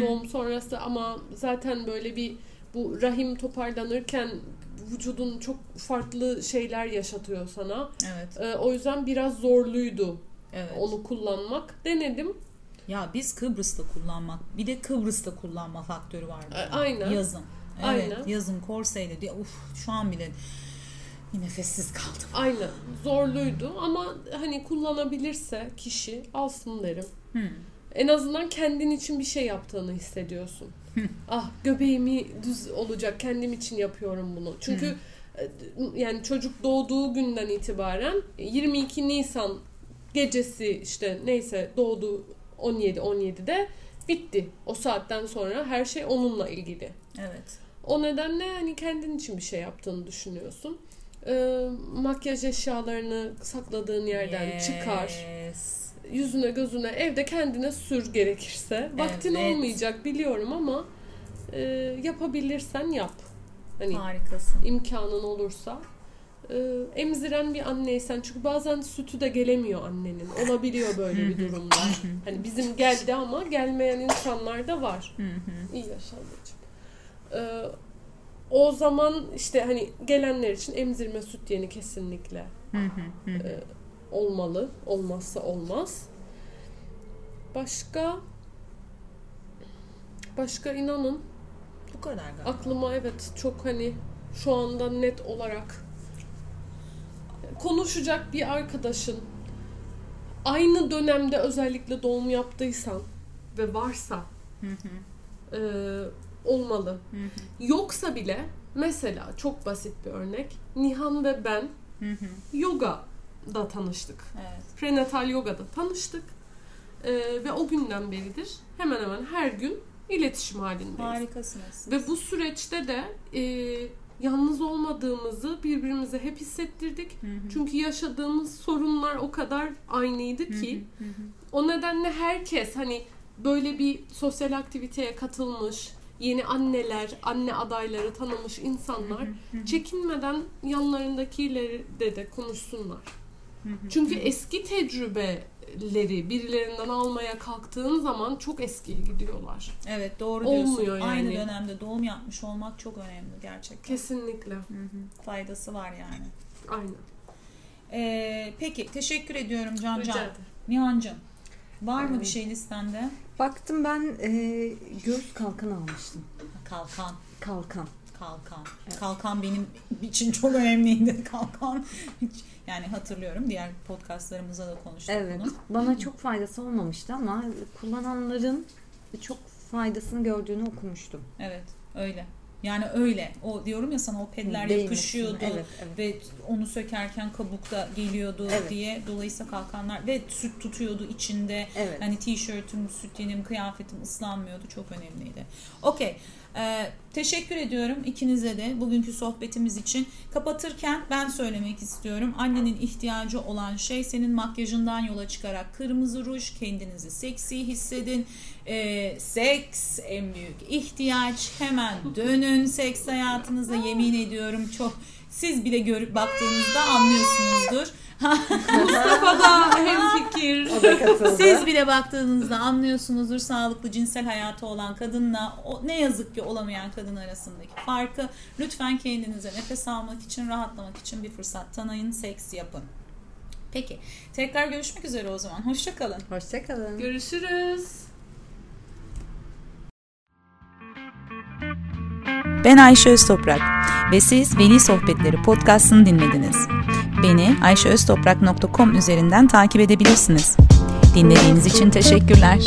doğum sonrası ama zaten böyle bir bu rahim toparlanırken vücudun çok farklı şeyler yaşatıyor sana. Evet. Ee, o yüzden biraz zorluydu Evet. onu kullanmak. Denedim. Ya biz Kıbrıs'ta kullanmak, bir de Kıbrıs'ta kullanma faktörü var. burada. A- aynen. Yazın. Evet, Aynen. yazın korseyle diye. Uf, şu an bile nefessiz kaldım. Aynen. Zorluydu ama hani kullanabilirse kişi alsın derim. Hmm. En azından kendin için bir şey yaptığını hissediyorsun. [laughs] ah göbeğimi düz olacak kendim için yapıyorum bunu. Çünkü e, yani çocuk doğduğu günden itibaren 22 Nisan gecesi işte neyse doğdu 17 17'de bitti. O saatten sonra her şey onunla ilgili. Evet. O nedenle hani kendin için bir şey yaptığını düşünüyorsun. Ee, makyaj eşyalarını sakladığın yerden çıkar Yes. Yüzüne gözüne evde kendine sür gerekirse. Vaktin Evet. olmayacak biliyorum ama e, yapabilirsen yap. Hani Harikasın. imkanın olursa. E, emziren bir anneysen çünkü bazen sütü de gelemiyor annenin. Olabiliyor böyle bir durumda. hani bizim geldi ama gelmeyen insanlar da var. İyi yaşa anneciğim. E, o zaman işte hani gelenler için emzirme süt yeni kesinlikle e, olmalı. Olmazsa olmaz. Başka başka inanın Bu kadar galiba. aklıma evet çok hani şu anda net olarak konuşacak bir arkadaşın aynı dönemde özellikle doğum yaptıysan ve varsa Hı hı. e, olmalı. Hı hı. Yoksa bile mesela çok basit bir örnek Nihan ve ben Hı hı. Yoga'da tanıştık. Evet. prenatal yogada tanıştık. Ee, ve o günden beridir hemen hemen her gün iletişim halindeyiz. Harikasınız. Ve bu süreçte de e, yalnız olmadığımızı birbirimize hep hissettirdik. Hı hı. Çünkü yaşadığımız sorunlar o kadar aynıydı ki Hı hı. o nedenle herkes hani böyle bir sosyal aktiviteye katılmış, yeni anneler, anne adayları tanımış insanlar çekinmeden yanlarındakileri de de konuşsunlar. Hı hı. Çünkü eski tecrübeleri birilerinden almaya kalktığın zaman çok eskiye gidiyorlar. Evet doğru Olmuyor diyorsun. yani. Aynı dönemde doğum yapmış olmak çok önemli gerçekten. Kesinlikle. Hı hı. Faydası var yani. Aynen. Ee, peki teşekkür ediyorum Can Can. Nihan'cığım. Var mı bir şey listende? Baktım ben e, göğüs kalkan almıştım. Kalkan. Kalkan. Kalkan. Kalkan benim için çok önemliydi. [laughs] Kalkan. Yani hatırlıyorum. Diğer podcastlarımızda da konuştuk Evet. bunu. Bana çok faydası olmamıştı ama kullananların çok faydasını gördüğünü okumuştum. Evet. Öyle. Yani öyle. O diyorum ya sana o pedler Değmesin. yapışıyordu Evet, evet. ve onu sökerken kabukta geliyordu Evet. diye. Dolayısıyla kalkanlar ve süt tutuyordu içinde. Evet. Hani tişörtüm, sütyenim, kıyafetim ıslanmıyordu. Çok önemliydi. Okey. Ee, teşekkür ediyorum ikinize de bugünkü sohbetimiz için. Kapatırken ben söylemek istiyorum. Annenin ihtiyacı olan şey senin makyajından yola çıkarak kırmızı ruj, kendinizi seksi hissedin. Ee, seks en büyük ihtiyaç. Hemen dönün seks hayatınıza yemin ediyorum çok siz bile görüp baktığınızda anlıyorsunuzdur. [laughs] Mustafa da hemfikir. Siz bile baktığınızda anlıyorsunuzdur sağlıklı cinsel hayatı olan kadınla o, ne yazık ki olamayan kadın arasındaki farkı. Lütfen kendinize nefes almak için, rahatlamak için bir fırsat tanıyın, seks yapın. Peki, tekrar görüşmek üzere o zaman. Hoşçakalın. Hoşçakalın. Görüşürüz. Ben Ayşe Öztoprak ve siz Veli Sohbetleri podcastını dinlediniz. Beni ayşeöztoprak.com üzerinden takip edebilirsiniz. Dinlediğiniz için teşekkürler.